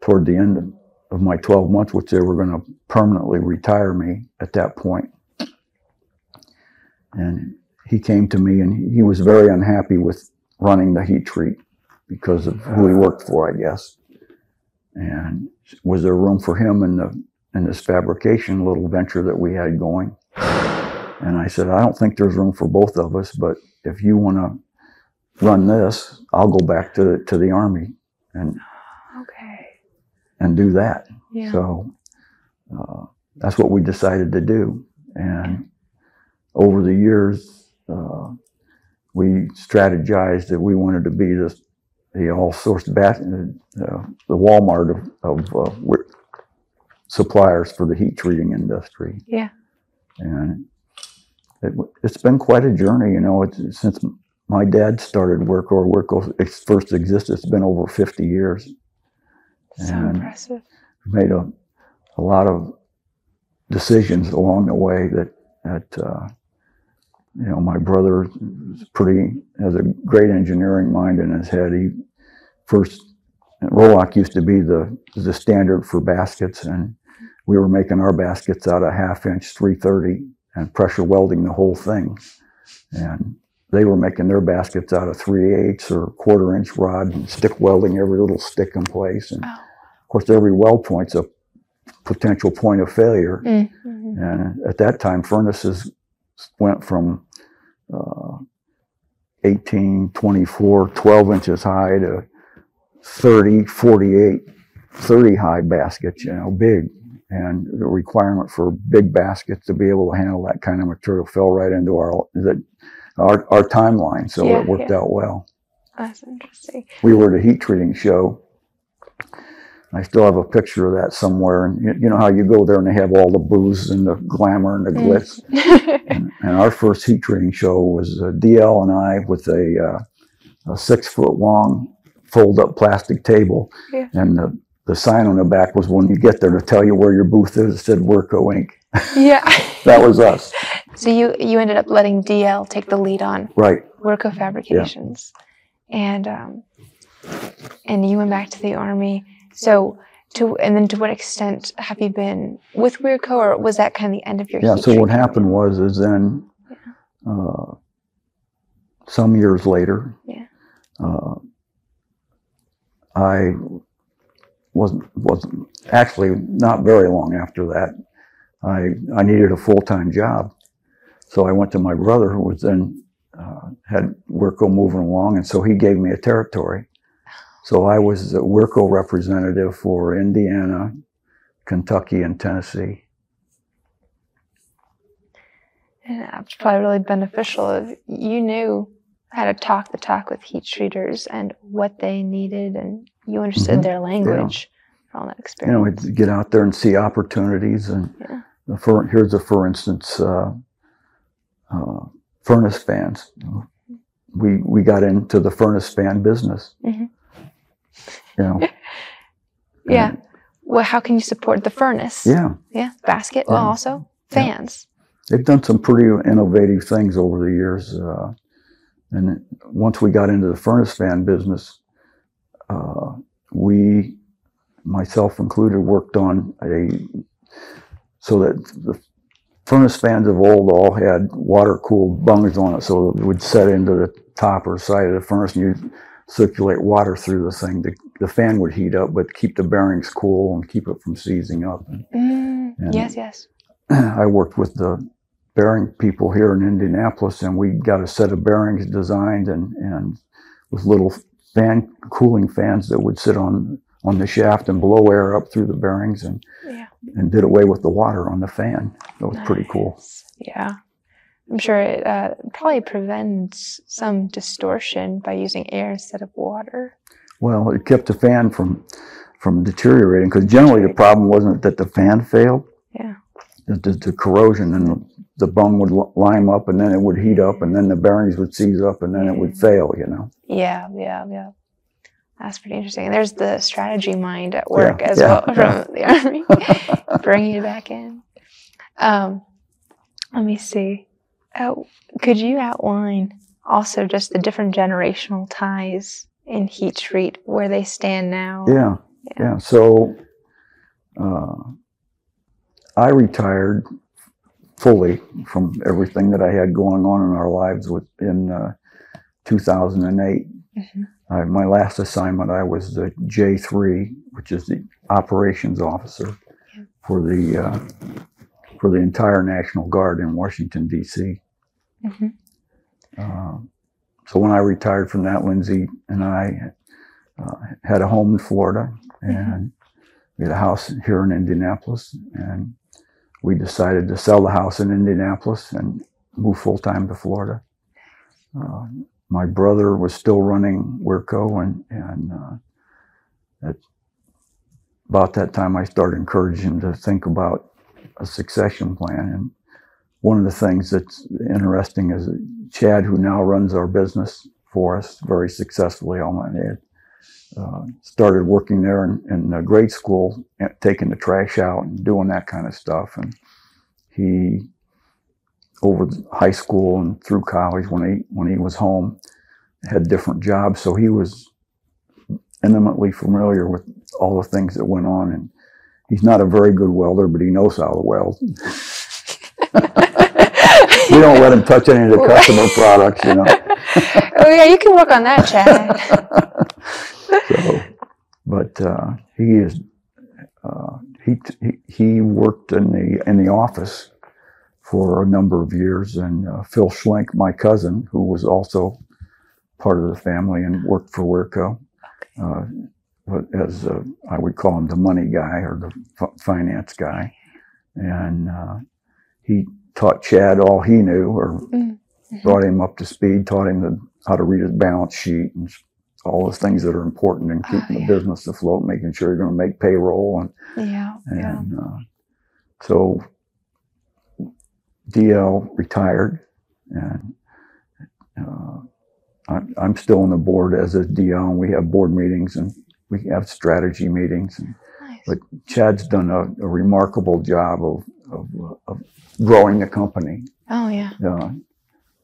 toward the end of of my 12 months, which they were going to permanently retire me at that point. And he came to me and he was very unhappy with running the heat treat because of who he worked for, I guess. And was there room for him in the in this fabrication little venture that we had going? And I said, I don't think there's room for both of us, but if you want to run this, I'll go back to to the army and Okay. and do that. Yeah. So uh, that's what we decided to do. And over the years, uh, we strategized that we wanted to be the, the all source bat, uh, the Walmart of, of uh, suppliers for the heat treating industry. Yeah. And it, it's been quite a journey, you know, it's, since my dad started work or work first existed, it's been over 50 years So And- impressive. made a, a lot of decisions along the way that that uh, you know my brother is pretty has a great engineering mind in his head. He first Rolock used to be the the standard for baskets, and we were making our baskets out of half inch 330 and pressure welding the whole thing, and they were making their baskets out of 3 eighths or quarter inch rod and stick welding every little stick in place and Oh. of course, every weld point's a potential point of failure. Mm-hmm. And at that time, furnaces went from uh, 18, 24, 12 inches high to 30, 48, 30 high baskets, you know, big. And the requirement for big baskets to be able to handle that kind of material fell right into our that our, our timeline. So Yeah, it worked yeah. out well. That's interesting. We were at a heat treating show. I still have a picture of that somewhere. And you, you know how you go there and they have all the booze and the glamour and the Mm. glitz. <laughs> And, and our first heat treating show was uh, DL and I with a, uh, a six foot long fold up plastic table. Yeah. And the, the sign on the back was when you get there to tell you where your booth is, it said Wirco Inc. <laughs> yeah. That was us. So you you ended up letting DL take the lead on Right. Wirco Fabrications, and um, and you went back to the army. So to and then to what extent have you been with Wirco, or was that kind of the end of your? Yeah. heat So what happened was, is then, uh, some years later, Yeah. uh, I wasn't wasn't actually not very long after that. I I needed a full time job, so I went to my brother, who was then uh, had Wirco moving along, and so he gave me a territory. So I was a Wirco representative for Indiana, Kentucky, and Tennessee. And that's probably really beneficial. If you knew how to talk the talk with heat treaters and what they needed, and you understood Mhm. their language from all that experience. you know, get out there and see opportunities. And Yeah. for, here's a, for instance, uh, uh, furnace fans. We we got into the furnace fan business. Mhm. You know. yeah. And- Well, how can you support the furnace? yeah. Yeah. Basket. Well, Yeah. also Yeah. fans. They've done some pretty innovative things over the years. Uh, and once we got into the furnace fan business, uh, we, myself included, worked on a so that the furnace fans of old all had water cooled bungs on it, so it would set into the top or side of the furnace, and you circulate water through the thing. The, the fan would heat up, but keep the bearings cool and keep it from seizing up. Mm, And- yes. Yes. <clears throat> I worked with the bearing people here in Indianapolis, and we got a set of bearings designed and, and with little fan cooling fans that would sit on on the shaft and blow air up through the bearings, and Yeah. and did away with the water on the fan. That was pretty cool. Yeah. I'm sure it uh, probably prevents some distortion by using air instead of water. Well, it kept the fan from from deteriorating because generally the problem wasn't that the fan failed. Yeah. The, the, the corrosion and the, the bung would lime up and then it would heat up and then the bearings would seize up and then it would fail. You know. Yeah, yeah, yeah. That's pretty interesting. And there's the strategy mind at work Yeah, as yeah, well yeah. from the army, <laughs> bringing it back in. Um, let me see. Uh, could you outline also just the different generational ties in heat treat where they stand now? Yeah, yeah. So uh, I retired fully from everything that I had going on in our lives with, in uh, 2008. Mhm. I, my last assignment, I was the J3, which is the operations officer Yeah. for the uh, for the entire National Guard in Washington D.C. Mhm. So when I retired from that, Lindsay and I uh, had a home in Florida, and we had a house here in Indianapolis, and we decided to sell the house in Indianapolis and move full time to Florida. Uh, my brother was still running Wirco, and and uh, at about that time, I started encouraging him to think about a succession plan. One of the things that's interesting is Chad, who now runs our business for us very successfully, all my uh, started working there in, in uh, grade school, uh, taking the trash out and doing that kind of stuff. And he, over high school and through college, when he when he was home, had different jobs, so he was intimately familiar with all the things that went on. And he's not a very good welder, but he knows how to weld. <laughs> we don't let him touch any of the <laughs> customer products, you know. <laughs> oh yeah, you can work on that, Chad. <laughs> so, but uh, he is uh, he, he he worked in the in the office for a number of years, and uh, Phil Schlenk, my cousin, who was also part of the family and worked for Wirco, uh, as uh, I would call him, the money guy or the f- finance guy, and uh, he taught Chad all he knew, or Mm. brought him up to speed, taught him the, how to read his balance sheet and all those things that are important in keeping yeah. the business afloat, making sure you're going to make payroll, and yeah, yeah. and uh, so DL retired, and uh, I'm, I'm still on the board as is DL, and we have board meetings and we have strategy meetings. And Nice. but Chad's done a, a remarkable job of, of, of growing the company oh yeah. uh,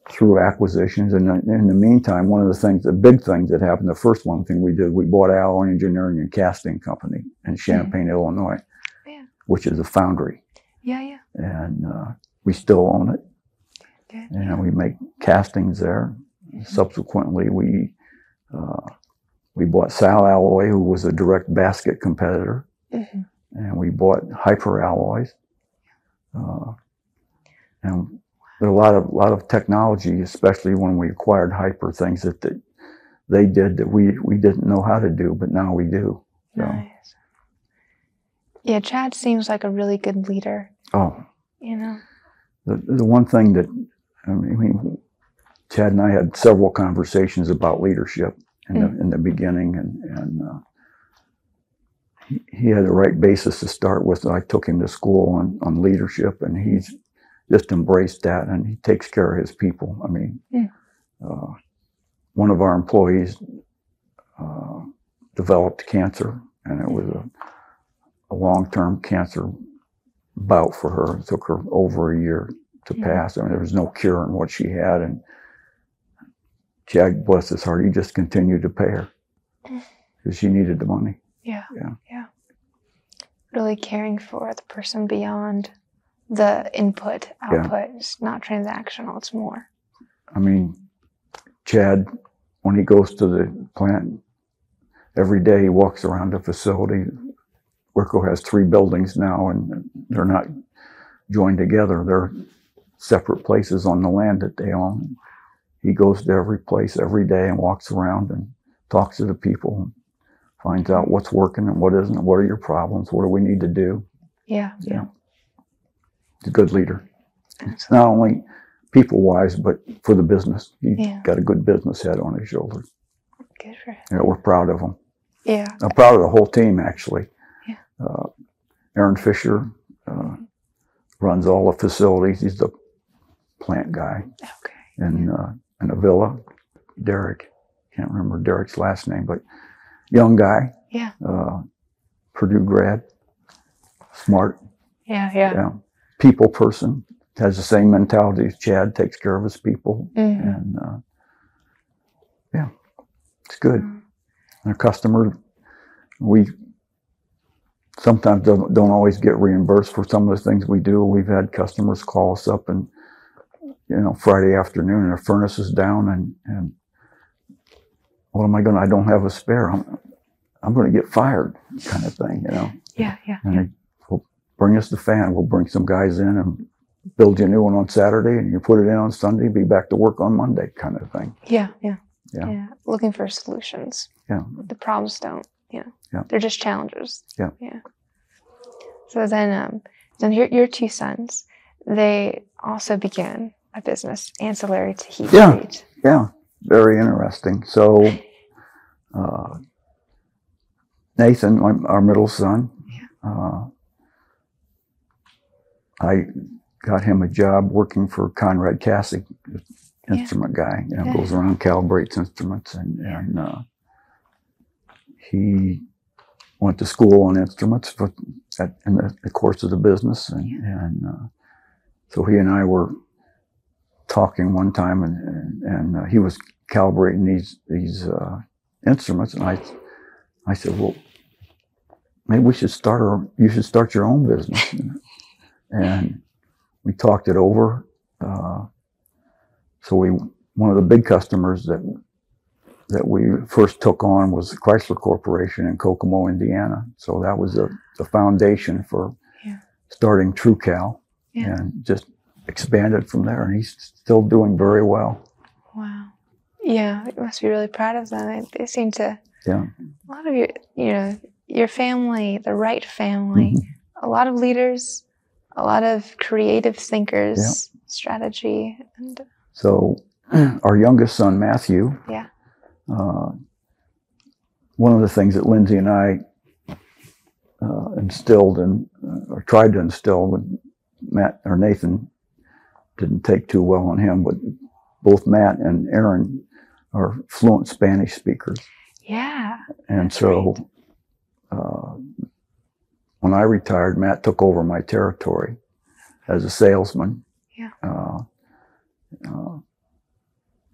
through acquisitions. And in in the meantime, one of the things, the big things that happened, the first one thing we did, we bought Alloy Engineering and Casting Company in Champaign, Illinois, Yeah. which is a foundry. Yeah, yeah. And uh, we still own it. Good. And we make castings there. Subsequently, we uh, we bought Sal Alloy, who was a direct basket competitor, Mhm. and we bought Hyper Alloys. Uh, and there are a lot of lot of technology, especially when we acquired Hyper, things that, that they did that we we didn't know how to do, but now we do. So, Nice. Yeah, Chad seems like a really good leader. oh, You know. the, the one thing that I mean, Chad and I had several conversations about leadership in the in the beginning, and and uh, he, had the right basis to start with. I took him to school on on leadership, and he's just embraced that, and he takes care of his people. I mean, Mm. uh, one of our employees uh, developed cancer, and it was a, a long term cancer bout for her. It took her over a year to Mhm. pass. I mean, there was no cure in what she had, and Chad, bless his heart, he just continued to pay her because she needed the money. Yeah. Yeah. Yeah. Really caring for the person beyond the input, Yeah. output. It's not transactional, it's more. I mean, Chad, when he goes to the plant every day, he walks around the facility. Wirco has three buildings now, and they're not joined together. They're separate places on the land that they own. He goes to every place every day and walks around and talks to the people, finds out what's working and what isn't. What are your problems? What do we need to do? Yeah. Yeah. He's a good leader. Absolutely. Not only people wise, but for the business. He Yeah. got a good business head on his shoulders. Good for him. Yeah, we're proud of him. Yeah. I'm proud of the whole team, actually. Yeah. Uh, Aaron Fisher uh, runs all the facilities. He's the plant guy Okay. in uh, in Avilla. Derek, can't remember Derek's last name, but young guy, Yeah. uh, Purdue grad, smart, Yeah. Yeah. yeah, people person, has the same mentality as Chad. Takes care of his people, Mhm. and uh, yeah, it's good. Mm. Our customer, we sometimes don't, don't always get reimbursed for some of the things we do. We've had customers call us up and, you know, Friday afternoon and our furnace is down and, and what am I going to, I don't have a spare. I'm, I'm going to get fired kind of thing, you know, Yeah. Yeah. and they will bring us the fan. We'll bring some guys in and build you a new one on Saturday and you put it in on Sunday, be back to work on Monday kind of thing. Yeah. Yeah. Yeah. Looking for solutions. Yeah. The problems don't, you know, Yeah. they're just challenges. Yeah. Yeah. So then, um, then your, your two sons, they also began a business ancillary to heat Yeah. treat. Yeah, very interesting. So, uh, Nathan, my, our middle son, uh, I got him a job working for Conrad Cassie, instrument guy. You know, Yeah. goes around calibrates instruments, and and uh, he went to school on instruments for, at, in the, the course of the business, and, and uh, so he and I were talking one time, and and, and uh, he was calibrating these these uh, instruments, and I I said, well, maybe we should start our you should start your own business, <laughs> and we talked it over. Uh, so we one of the big customers that that we first took on was Chrysler Corporation in Kokomo, Indiana. So that was the, the foundation for Yeah. starting TrueCal Yeah. and just expanded from there. And he's still doing very well. Wow. Yeah. You must be really proud of them. They, seem to, Yeah. a lot of your, you know, your family, the right family, Mhm. a lot of leaders, a lot of creative thinkers, strategy, and So <clears throat> our youngest son, Matthew, Yeah. uh, one of the things that Lindsay and I uh, instilled and uh, or tried to instill with Matt or Nathan didn't take too well on him, but both Matt and Aaron are fluent Spanish speakers. yeah. And so uh, when I retired, Matt took over my territory as a salesman. Yeah. Uh, uh,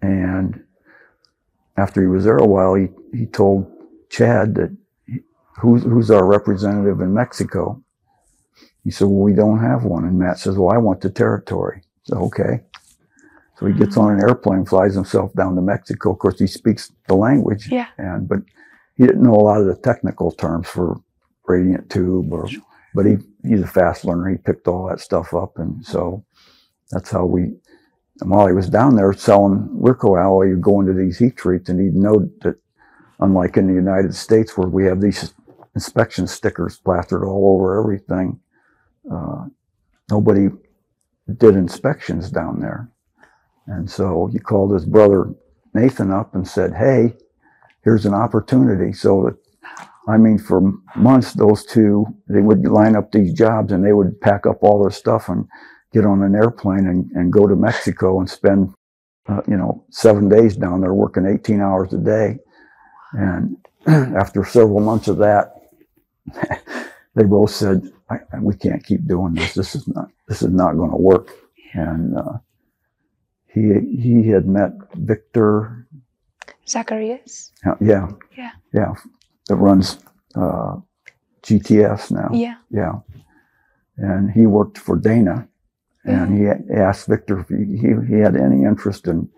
and after he was there a while, he, he told Chad that he, who's, who's our representative in Mexico? He said, well, we don't have one. And Matt says, well, I want the territory. So, okay. So he gets on an airplane, flies himself down to Mexico. Of course, he speaks the language. Yeah. And, but he didn't know a lot of the technical terms for radiant tube or, but he, he's a fast learner. He picked all that stuff up. And so that's how we, and while he was down there selling Wirco alloy, you'd go into these heat treats and he'd know that unlike in the United States where we have these inspection stickers plastered all over everything, uh, nobody did inspections down there. And so he called his brother Nathan up and said, Hey, here's an opportunity. So that, I mean, for months, those two, they would line up these jobs and they would pack up all their stuff and get on an airplane and, and go to Mexico and spend, uh, you know, seven days down there working 18 hours a day. And <clears throat> after several months of that, <laughs> they both said, "We can't keep doing this. This is not. This is not going to work." And uh, he he had met Victor. Zacharias. Yeah. Yeah. Yeah. That runs uh, GTS now. Yeah. Yeah. And he worked for Dana. And he asked Victor if he, he, he had any interest in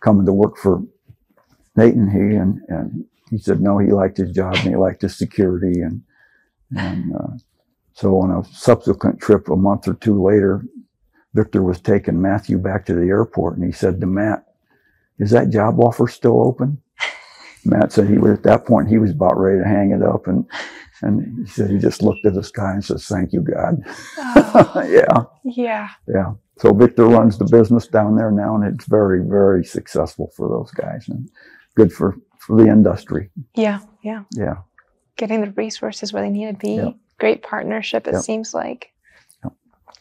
coming to work for Nathan. he. And, and he said no, he liked his job and he liked his security. And, and uh, so on a subsequent trip, a month or two later, Victor was taking Matthew back to the airport. And he said to Matt, Is that job offer still open? <laughs> Matt said he was at that point, he was about ready to hang it up. And, and he said he just looked at the sky and says, Thank you, God. Oh, <laughs> yeah. yeah. Yeah. So Victor runs the business down there now, and it's very, very successful for those guys, and good for for the industry. Yeah, yeah. Yeah. Getting the resources where they need to be. Yep. Great partnership, it Yep. seems like.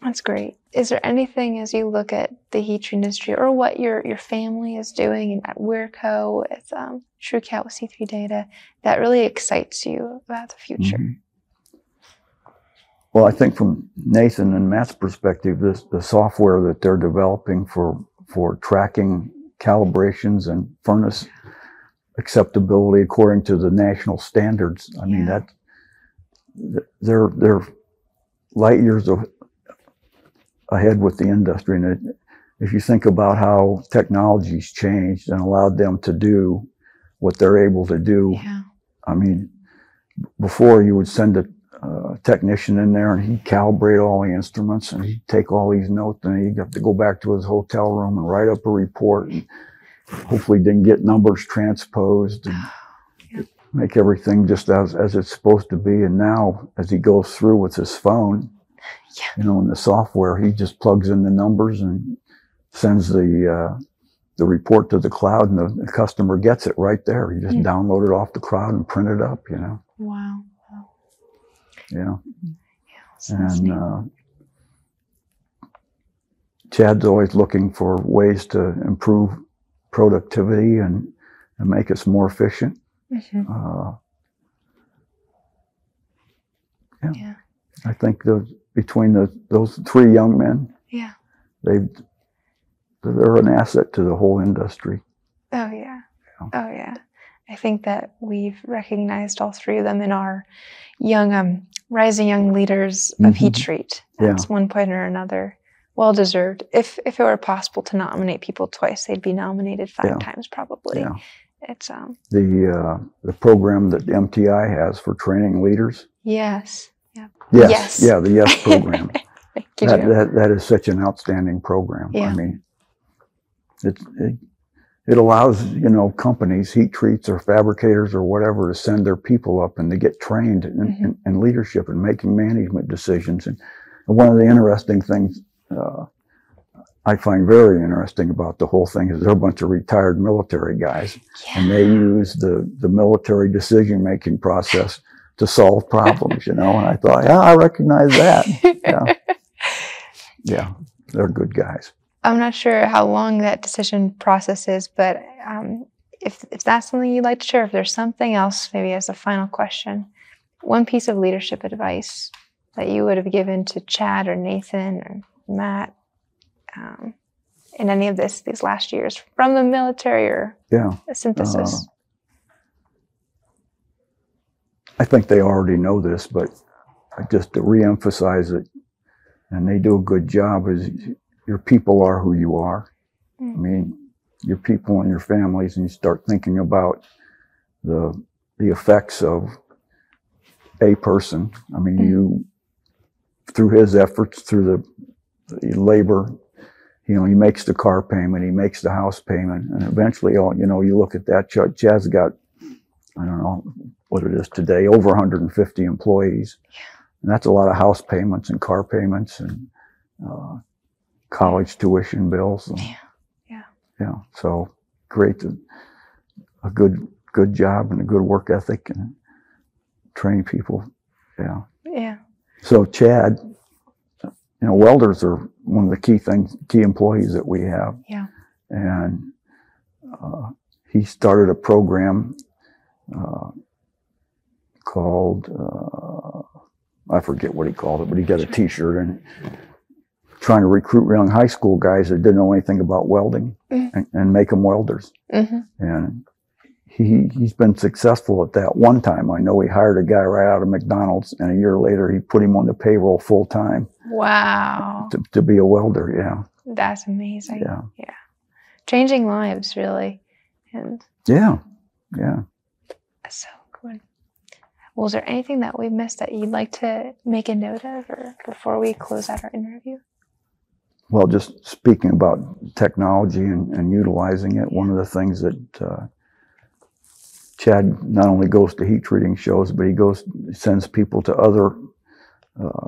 That's great. Is there anything as you look at the heat industry or what your, your family is doing at Wirco with um, TrueCal with C3 data that really excites you about the future? Mhm. Well, I think from Nathan and Matt's perspective, this the software that they're developing for for tracking calibrations and furnace acceptability according to the national standards. I mean that they're they're light years a- ahead with the industry, and it, if you think about how technology's changed and allowed them to do what they're able to do, Yeah. I mean, before you would send a uh, technician in there and he'd calibrate all the instruments and he'd take all these notes and he'd have to go back to his hotel room and write up a report and hopefully didn't get numbers transposed and Yeah. make everything just as, as it's supposed to be. And now as he goes through with his phone, Yeah. you know, in the software, he just plugs in the numbers and sends the, uh, the report to the cloud and the, the customer gets it right there. You just Mm. download it off the cloud and print it up, you know, Wow. yeah. That's And uh, Chad's always looking for ways to improve productivity and, and make us more efficient. Mhm. Uh, Yeah. I think those, between the, those three young men, Yeah. they they're an asset to the whole industry. Oh yeah. Yeah. Oh yeah. I think that we've recognized all three of them in our young, um, rising young leaders of Heat Mhm. Treat. Yeah. At one point or another. Well deserved. If if it were possible to nominate people twice, they'd be nominated five Yeah. times probably. Yeah. It's um The uh, the program that MTI has for training leaders. yes. Yeah. Yes, Yes. yeah, the Yes <laughs> program. Thank that, Joe. that, that is such an outstanding program. Yeah. I mean, it, it, it allows, you know, companies, heat treats or fabricators or whatever to send their people up and to get trained in, Mhm. in, in leadership and making management decisions. And, one of the interesting things uh, I find very interesting about the whole thing is they're a bunch of retired military guys and they use the, the military decision making process to solve problems, you know. And I thought, yeah, I recognize that. Yeah. <laughs> Yeah, they're good guys. I'm not sure how long that decision process is, but um, if, if that's something you'd like to share, if there's something else, maybe as a final question, one piece of leadership advice that you would have given to Chad or Nathan or Matt um, in any of this these last years from the military or Yeah. a synthesis? I think they already know this, but just to reemphasize it, and they do a good job, is your people are who you are. I Mm. mean, your people and your families, and you start thinking about the the effects of a person. I mean, Mm. you through his efforts, through the, the labor, you know, he makes the car payment, he makes the house payment, and eventually, all you know, you look at that. Ch- Chad's got, I don't know what it is today, over 150 employees, and that's a lot of house payments and car payments and uh, college tuition bills. and- Yeah. Yeah. yeah. So great, to, a good good job and a good work ethic and train people. Yeah. Yeah. So Chad, you know, welders are one of the key things, key employees that we have. Yeah. And uh, he started a program uh, called uh, I forget what he called it, but he got a T-shirt and trying to recruit young high school guys that didn't know anything about welding Mhm. and, and make them welders. hmm And he he's been successful at that. One time, I know he hired a guy right out of McDonald's, and a year later, he put him on the payroll full time Wow. to, to be a welder. Yeah, That's amazing. Yeah, yeah, Changing lives, really. And yeah, yeah. So good. Was there anything that we missed that you'd like to make a note of or before we close out our interview? Well, just speaking about technology and, and utilizing it, one of the things that uh, Chad not only goes to heat treating shows, but he goes sends people to other uh,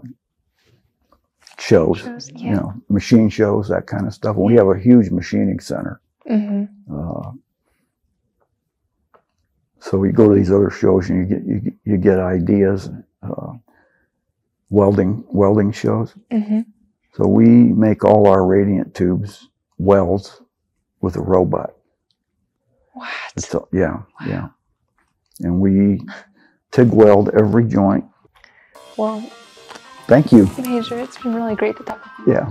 shows, Shows, you know, machine shows, that kind of stuff. And we have a huge machining center. hmm Uh, so we go to these other shows and you get you, get- you get ideas, uh, welding welding shows. hmm So we make all our radiant tubes welds with a robot. What? It's a- yeah, yeah. And we TIG weld every joint. Well, Thank you. Major, it's been really great to talk with you. Yeah.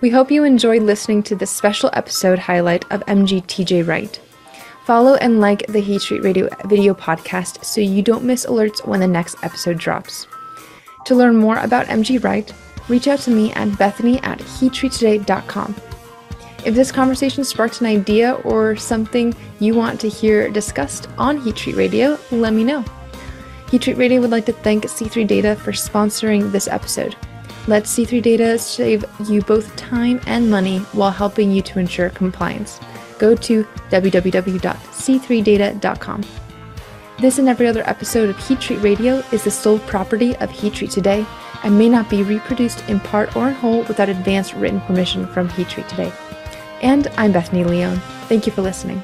We hope you enjoyed listening to this special episode highlight of MGTJ Wright. Follow and like the Heat Treat Radio video podcast so you don't miss alerts when the next episode drops. To learn more about MG Wright, reach out to me at bethany at heattreattoday.com. If this conversation sparked an idea or something you want to hear discussed on Heat Treat Radio, let me know. Heat Treat Radio would like to thank C3 Data for sponsoring this episode. Let C3 Data save you both time and money while helping you to ensure compliance. Go to www.c3data.com. This and every other episode of Heat Treat Radio is the sole property of Heat Treat Today and may not be reproduced in part or in whole without advance written permission from Heat Treat Today. And I'm Bethany Leone. Thank you for listening.